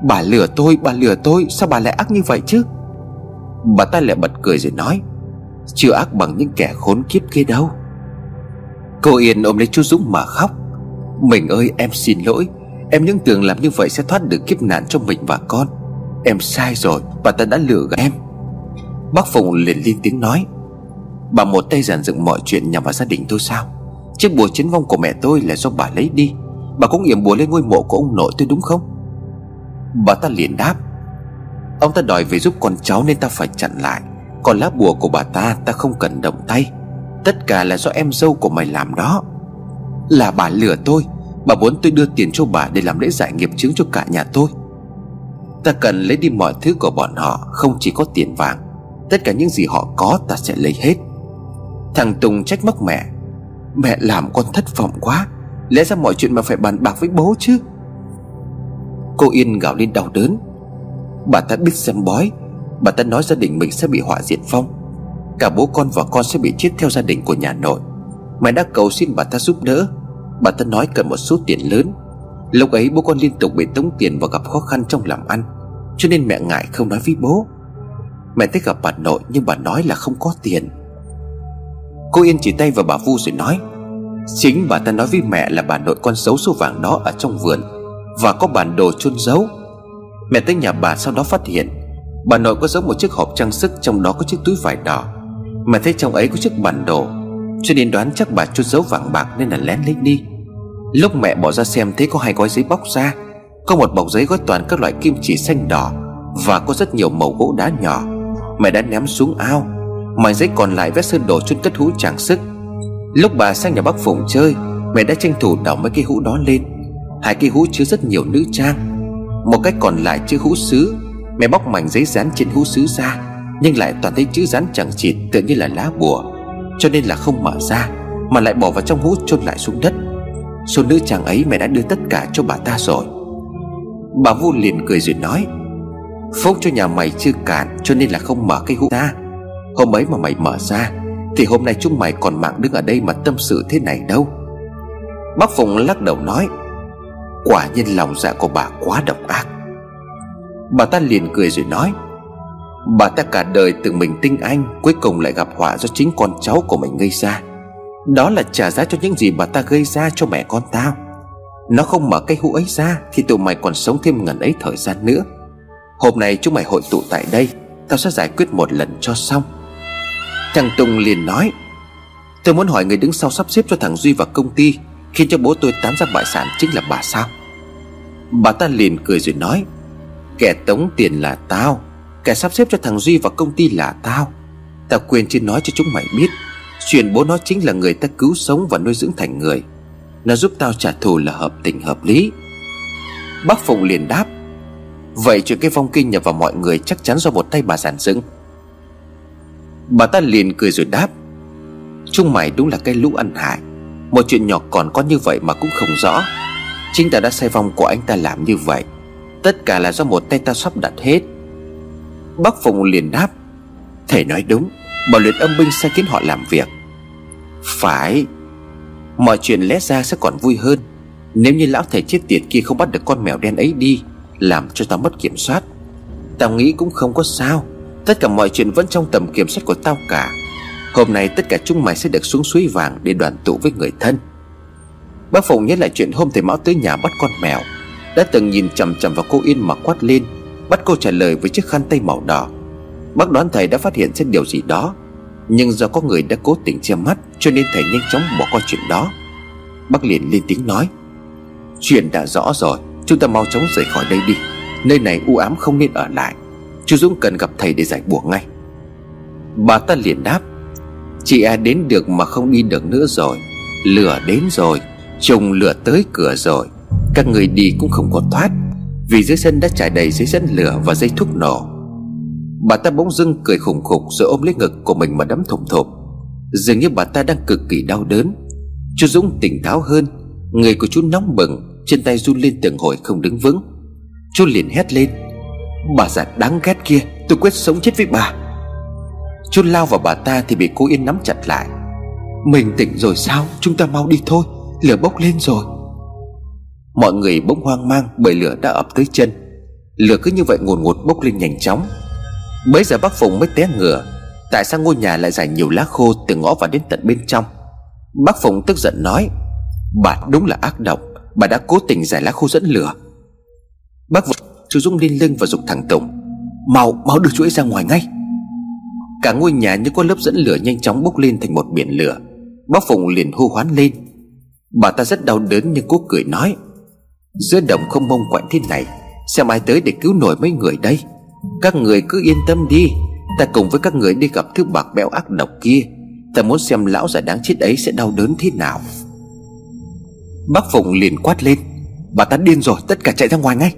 Bà lừa tôi, Bà lừa tôi, Sao bà lại ác như vậy chứ? Bà ta lại bật cười rồi nói, Chưa ác bằng những kẻ khốn kiếp kia đâu. Cô Yên ôm lấy chú Dũng mà khóc. Mình ơi, em xin lỗi. Em những tưởng làm như vậy sẽ thoát được kiếp nạn cho mình và con. Em sai rồi, Bà ta đã lừa gạt em. Bác Phụng liền lên tiếng nói. Bà một tay giản dựng mọi chuyện nhằm vào gia đình tôi sao? Chiếc bùa chiến vong của mẹ tôi là do bà lấy đi. Bà cũng yểm bùa lên ngôi mộ của ông nội tôi đúng không? Bà ta liền đáp. Ông ta đòi về giúp con cháu nên ta phải chặn lại. Còn lá bùa của bà ta ta không cần động tay. Tất cả là do em dâu của mày làm đó. Là bà lừa tôi, Bà muốn tôi đưa tiền cho bà để làm lễ giải nghiệp chứng cho cả nhà tôi. Ta cần lấy đi mọi thứ của bọn họ, Không chỉ có tiền vàng. Tất cả những gì họ có ta sẽ lấy hết. Thằng Tùng trách móc mẹ. Mẹ làm con thất vọng quá. Lẽ ra mọi chuyện mà phải bàn bạc với bố chứ. Cô Yên gào lên đau đớn. Bà ta biết xem bói. Bà ta nói gia đình mình sẽ bị họa diệt phong Cả bố con và con sẽ bị chết theo gia đình của nhà nội. Mẹ đã cầu xin bà ta giúp đỡ. Bà ta nói cần một số tiền lớn. Lúc ấy bố con liên tục bị tống tiền và gặp khó khăn trong làm ăn, Cho nên mẹ ngại không nói với bố. Mẹ thích gặp bà nội nhưng bà nói là không có tiền. Cô Yên chỉ tay vào bà Vu rồi nói, Chính bà ta nói với mẹ là bà nội con giấu số vàng đó ở trong vườn Và có bản đồ chôn giấu. Mẹ tới nhà bà sau đó phát hiện, Bà nội có giấu một chiếc hộp trang sức Trong đó có chiếc túi vải đỏ mà thấy trong ấy có chiếc bản đồ, Cho nên đoán chắc bà chút giấu vàng bạc nên là lén lấy đi. Lúc mẹ bỏ ra xem thấy có hai gói giấy bóc ra, Có một bọc giấy gói toàn các loại kim chỉ xanh đỏ Và có rất nhiều màu gỗ đá nhỏ. Mẹ đã ném xuống ao, Mảnh giấy còn lại vết sơn đồ chôn cất hũ trang sức. Lúc bà sang nhà bác Phụng chơi, Mẹ đã tranh thủ đào mấy cái hũ đó lên. Hai cái hũ chứa rất nhiều nữ trang. Một cái còn lại chứa hũ sứ. Mẹ bóc mảnh giấy dán trên hũ sứ ra. Nhưng lại toàn thấy chữ rắn chẳng chịt Tựa như là lá bùa, Cho nên là không mở ra, Mà lại bỏ vào trong hũ chôn lại xuống đất. Số nữ chàng ấy mẹ đã đưa tất cả cho bà ta rồi. Bà vu liền cười rồi nói Phúc cho nhà mày chưa cạn, Cho nên là không mở cái hũ ra. Hôm ấy mà mày mở ra, Thì hôm nay chúng mày còn mạng đứng ở đây mà tâm sự thế này đâu. Bác Phụng lắc đầu nói, Quả nhiên lòng dạ của bà quá độc ác. Bà ta liền cười rồi nói Bà ta cả đời từng mình tinh anh, Cuối cùng lại gặp họa do chính con cháu của mình gây ra. Đó là trả giá cho những gì bà ta gây ra cho mẹ con tao. Nó không mở cái hũ ấy ra Thì tụi mày còn sống thêm ngần ấy thời gian nữa. Hôm nay chúng mày hội tụ tại đây, Tao sẽ giải quyết một lần cho xong. Thằng Tùng liền nói, Tôi muốn hỏi người đứng sau sắp xếp cho thằng Duy vào công ty, Khiến cho bố tôi tán ra bại sản chính là bà sao? Bà ta liền cười rồi nói, Kẻ tống tiền là tao Kẻ sắp xếp cho thằng Duy vào công ty là tao. Tao quên chưa nói cho chúng mày biết, Chuyện bố nó chính là người ta cứu sống và nuôi dưỡng thành người. Nó giúp tao trả thù là hợp tình hợp lý. Bác Phụng liền đáp, Vậy chuyện cái phong kinh nhập vào mọi người chắc chắn do một tay bà giản dựng. Bà ta liền cười rồi đáp, Chúng mày đúng là cái lũ ăn hại. Một chuyện nhỏ còn có như vậy mà cũng không rõ. Chính ta đã sai vong của anh ta làm như vậy. Tất cả là do một tay ta sắp đặt hết. Bác Phùng liền đáp, Thầy nói đúng Bảo luyện âm binh sai khiến họ làm việc. Phải, Mọi chuyện lẽ ra sẽ còn vui hơn. Nếu như lão thầy chết tiệt kia không bắt được con mèo đen ấy đi, Làm cho tao mất kiểm soát. Tao nghĩ cũng không có sao. Tất cả mọi chuyện vẫn trong tầm kiểm soát của tao cả. Hôm nay tất cả chúng mày sẽ được xuống suối vàng Để đoàn tụ với người thân. Bác Phùng nhớ lại chuyện hôm thầy Mão tới nhà bắt con mèo, Đã từng nhìn chầm chầm vào cô Yên mà quát lên Bắt cô trả lời với chiếc khăn tay màu đỏ. Bác đoán thầy đã phát hiện ra điều gì đó. Nhưng do có người đã cố tình che mắt, Cho nên thầy nhanh chóng bỏ qua chuyện đó. Bác liền lên tiếng nói, Chuyện đã rõ rồi, Chúng ta mau chóng rời khỏi đây đi. Nơi này u ám không nên ở lại. Chú Dũng cần gặp thầy để giải buộc ngay. Bà ta liền đáp, Chị à đến được mà không đi được nữa rồi. Lửa đến rồi, Trùng lửa tới cửa rồi. Các người đi cũng không có thoát. Vì dưới sân đã trải đầy dây dẫn lửa và dây thuốc nổ. Bà ta bỗng dưng cười khủng khục Rồi ôm lấy ngực của mình mà đấm thủng thụp. Dường như bà ta đang cực kỳ đau đớn. Chú Dũng tỉnh táo hơn, Người của chú nóng bừng, trên tay run lên từng hồi không đứng vững. Chú liền hét lên, Bà già đáng ghét kia, Tôi quyết sống chết với bà. Chú lao vào bà ta thì bị cô Yên nắm chặt lại. Mình tỉnh rồi sao? Chúng ta mau đi thôi, Lửa bốc lên rồi. Mọi người bỗng hoang mang bởi lửa đã ập tới chân. Lửa cứ như vậy ngùn ngụt bốc lên nhanh chóng. Bấy giờ bác Phùng mới té ngửa. Tại sao ngôi nhà lại dài nhiều lá khô Từ ngõ vào đến tận bên trong? Bác Phùng tức giận nói, Bà đúng là ác độc, Bà đã cố tình giải lá khô dẫn lửa. Bác Phùng chú Dũng lên lưng và dục thằng Tùng, Mau mau đưa chuỗi ra ngoài ngay. Cả ngôi nhà như có lớp dẫn lửa nhanh chóng bốc lên thành một biển lửa. Bác Phùng liền hô hoán lên, Bà ta rất đau đớn nhưng cố cười nói Giữa đồng không mông quạnh thế này Xem ai tới để cứu nổi mấy người đây? Các người cứ yên tâm đi, Ta cùng với các người đi gặp thứ bạc béo ác độc kia. Ta muốn xem lão già đáng chết ấy sẽ đau đớn thế nào. Bác Phụng liền quát lên, Bà ta điên rồi, tất cả chạy ra ngoài ngay.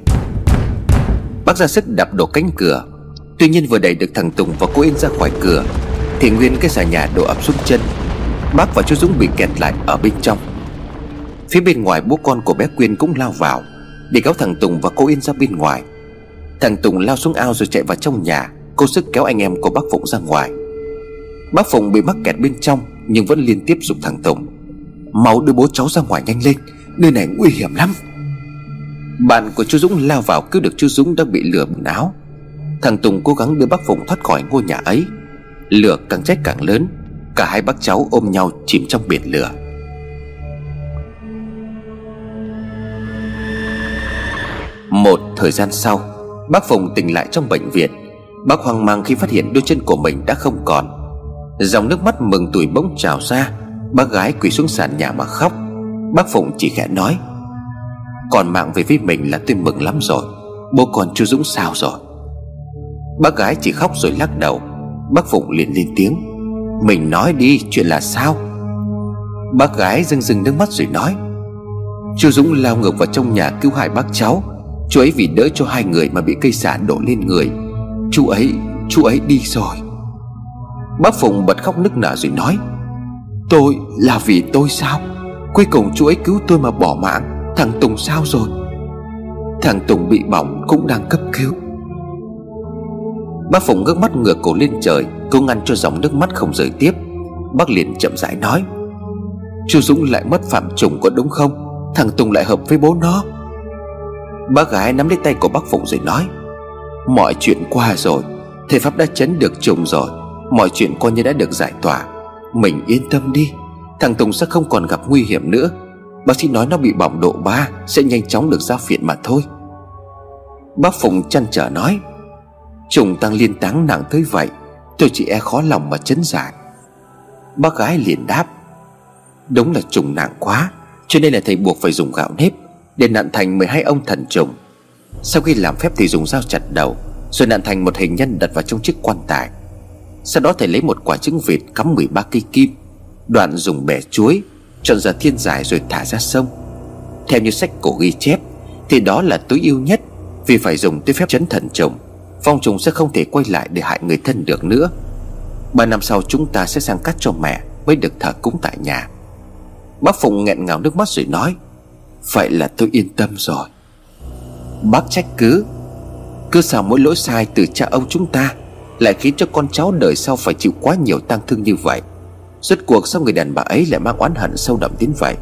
Bác ra sức đập đổ cánh cửa. Tuy nhiên vừa đẩy được thằng Tùng và cô Yên ra khỏi cửa, Thì nguyên cái xà nhà đổ ập xuống chân. Bác và chú Dũng bị kẹt lại ở bên trong. Phía bên ngoài bố con của bé Quyên cũng lao vào, Để kéo thằng Tùng và cô Yên ra bên ngoài. Thằng Tùng lao xuống ao rồi chạy vào trong nhà cô sức kéo anh em của bác Phụng ra ngoài. Bác Phụng bị mắc kẹt bên trong, Nhưng vẫn liên tiếp dục thằng Tùng. Máu đưa bố cháu ra ngoài nhanh lên, Nơi này nguy hiểm lắm. Bạn của chú Dũng lao vào cứu được chú Dũng đang bị lửa bùn áo Thằng Tùng cố gắng đưa bác Phụng thoát khỏi ngôi nhà ấy. Lửa càng cháy càng lớn, Cả hai bác cháu ôm nhau chìm trong biển lửa. Một thời gian sau, Bác Phùng tỉnh lại trong bệnh viện. Bác hoang mang khi phát hiện đôi chân của mình đã không còn. Dòng nước mắt mừng tuổi bỗng trào ra, Bác gái quỳ xuống sàn nhà mà khóc. Bác Phụng chỉ khẽ nói, Còn mạng về với mình là tôi mừng lắm rồi, Bố con chú Dũng sao rồi. Bác gái chỉ khóc rồi lắc đầu. Bác Phụng liền lên tiếng, Mình nói đi, chuyện là sao? Bác gái rưng rưng nước mắt rồi nói, Chú Dũng lao ngược vào trong nhà cứu hại bác cháu Chú ấy vì đỡ cho hai người mà bị cây xả đổ lên người. Chú ấy, chú ấy đi rồi. Bác Phụng bật khóc nức nở rồi nói Tôi là vì tôi sao? Cuối cùng chú ấy cứu tôi mà bỏ mạng. Thằng Tùng sao rồi? Thằng Tùng bị bỏng cũng đang cấp cứu. Bác Phụng ngước mắt ngửa cổ lên trời Cố ngăn cho dòng nước mắt không rời tiếp. Bác liền chậm rãi nói Chú Dũng lại mất phạm trùng có đúng không? Thằng Tùng lại hợp với bố nó. Bác gái nắm lấy tay của bác Phụng rồi nói, Mọi chuyện qua rồi Thầy Pháp đã chấn được trùng rồi, Mọi chuyện coi như đã được giải tỏa. Mình yên tâm đi, Thằng Tùng sẽ không còn gặp nguy hiểm nữa. Bác sĩ nói nó bị bỏng độ 3 Sẽ nhanh chóng được ra viện mà thôi. Bác Phụng chăn trở nói, Trùng tăng liên táng nặng tới vậy, Tôi chỉ e khó lòng mà chấn giải. Bác gái liền đáp, Đúng là trùng nặng quá, Cho nên là thầy buộc phải dùng gạo nếp. Để nặn thành 12 ông thần trùng. Sau khi làm phép thì dùng dao chặt đầu, Rồi nặn thành một hình nhân đặt vào trong chiếc quan tài. Sau đó thầy lấy một quả trứng vịt cắm 13 cây kim, Đoạn dùng bẻ chuối, Chọn ra thiên giải rồi thả ra sông. Theo như sách cổ ghi chép, Thì đó là tối ưu nhất Vì phải dùng tới phép chấn thần trùng. Phong trùng sẽ không thể quay lại để hại người thân được nữa. Ba năm sau chúng ta sẽ sang cắt cho mẹ Mới được thờ cúng tại nhà. Bác Phụng nghẹn ngào nước mắt rồi nói Vậy là tôi yên tâm rồi. Bác trách cứ. Cứ sao mỗi lỗi sai từ cha ông chúng ta Lại khiến cho con cháu đời sau phải chịu quá nhiều tang thương như vậy? Rốt cuộc sao người đàn bà ấy lại mang oán hận sâu đậm đến vậy?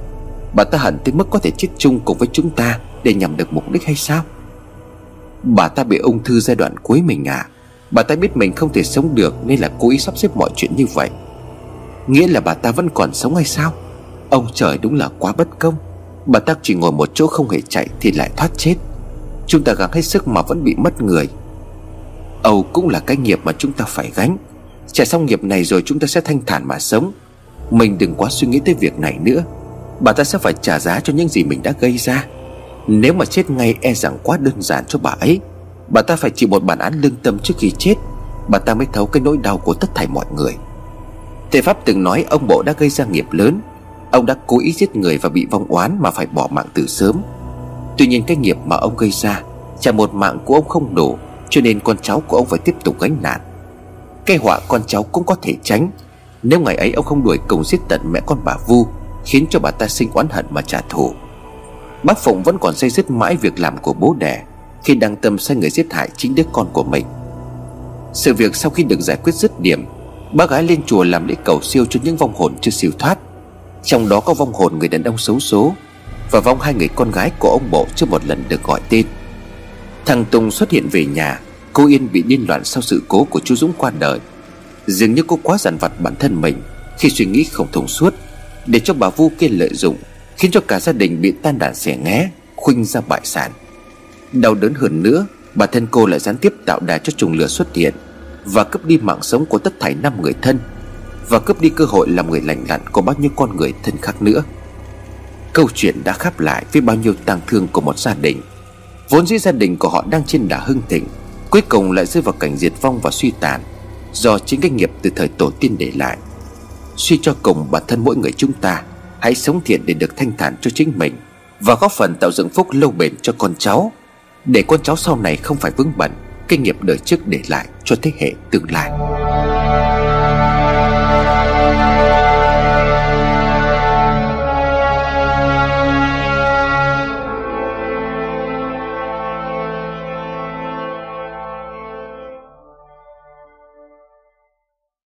Bà ta hận tới mức có thể chết chung cùng với chúng ta Để nhằm được mục đích hay sao? Bà ta bị ung thư giai đoạn cuối mình à? Bà ta biết mình không thể sống được Nên là cố ý sắp xếp mọi chuyện như vậy. Nghĩa là bà ta vẫn còn sống hay sao? Ông trời đúng là quá bất công. Bà ta chỉ ngồi một chỗ không hề chạy Thì lại thoát chết. Chúng ta gắng hết sức mà vẫn bị mất người. Âu cũng là cái nghiệp mà chúng ta phải gánh. Trả xong nghiệp này rồi chúng ta sẽ thanh thản mà sống. Mình đừng quá suy nghĩ tới việc này nữa. Bà ta sẽ phải trả giá cho những gì mình đã gây ra. Nếu mà chết ngay e rằng quá đơn giản cho bà ấy, Bà ta phải chịu một bản án lương tâm trước khi chết. Bà ta mới thấu cái nỗi đau của tất thảy mọi người. Thầy Pháp từng nói ông bộ đã gây ra nghiệp lớn. Ông đã cố ý giết người và bị vong oán mà phải bỏ mạng từ sớm. Tuy nhiên cái nghiệp mà ông gây ra Chả một mạng của ông không đủ, Cho nên con cháu của ông phải tiếp tục gánh nạn. Cái họa con cháu cũng có thể tránh. Nếu ngày ấy ông không đuổi cùng giết tận mẹ con bà Vu, Khiến cho bà ta sinh oán hận mà trả thù. Bác Phụng vẫn còn say dứt mãi việc làm của bố đẻ, Khi đang tâm sai người giết hại chính đứa con của mình. Sự việc sau khi được giải quyết dứt điểm, Bác gái lên chùa làm lễ cầu siêu cho những vong hồn chưa siêu thoát. Trong đó có vong hồn người đàn ông xấu số Và vong hai người con gái của ông bộ chưa một lần được gọi tên. Thằng Tùng xuất hiện về nhà, Cô Yên bị điên loạn sau sự cố của chú Dũng qua đời. Dường như cô quá dằn vặt bản thân mình Khi suy nghĩ không thông suốt, Để cho bà Vu kia lợi dụng, Khiến cho cả gia đình bị tan đàn xẻ nghé, Khuynh ra bại sản. Đau đớn hơn nữa Bản thân cô lại gián tiếp tạo đà cho trùng lửa xuất hiện Và cướp đi mạng sống của tất thảy năm người thân. Và cướp đi cơ hội làm người lành lặn Của bao nhiêu con người thân khác nữa. Câu chuyện đã khép lại với bao nhiêu tang thương của một gia đình. Vốn dĩ gia đình của họ đang trên đà hưng thịnh, Cuối cùng lại rơi vào cảnh diệt vong và suy tàn Do chính cái nghiệp từ thời tổ tiên để lại. Suy cho cùng bản thân mỗi người chúng ta, Hãy sống thiện để được thanh thản cho chính mình Và góp phần tạo dựng phúc lâu bền cho con cháu. Để con cháu sau này không phải vướng bận kinh nghiệp đời trước để lại cho thế hệ tương lai.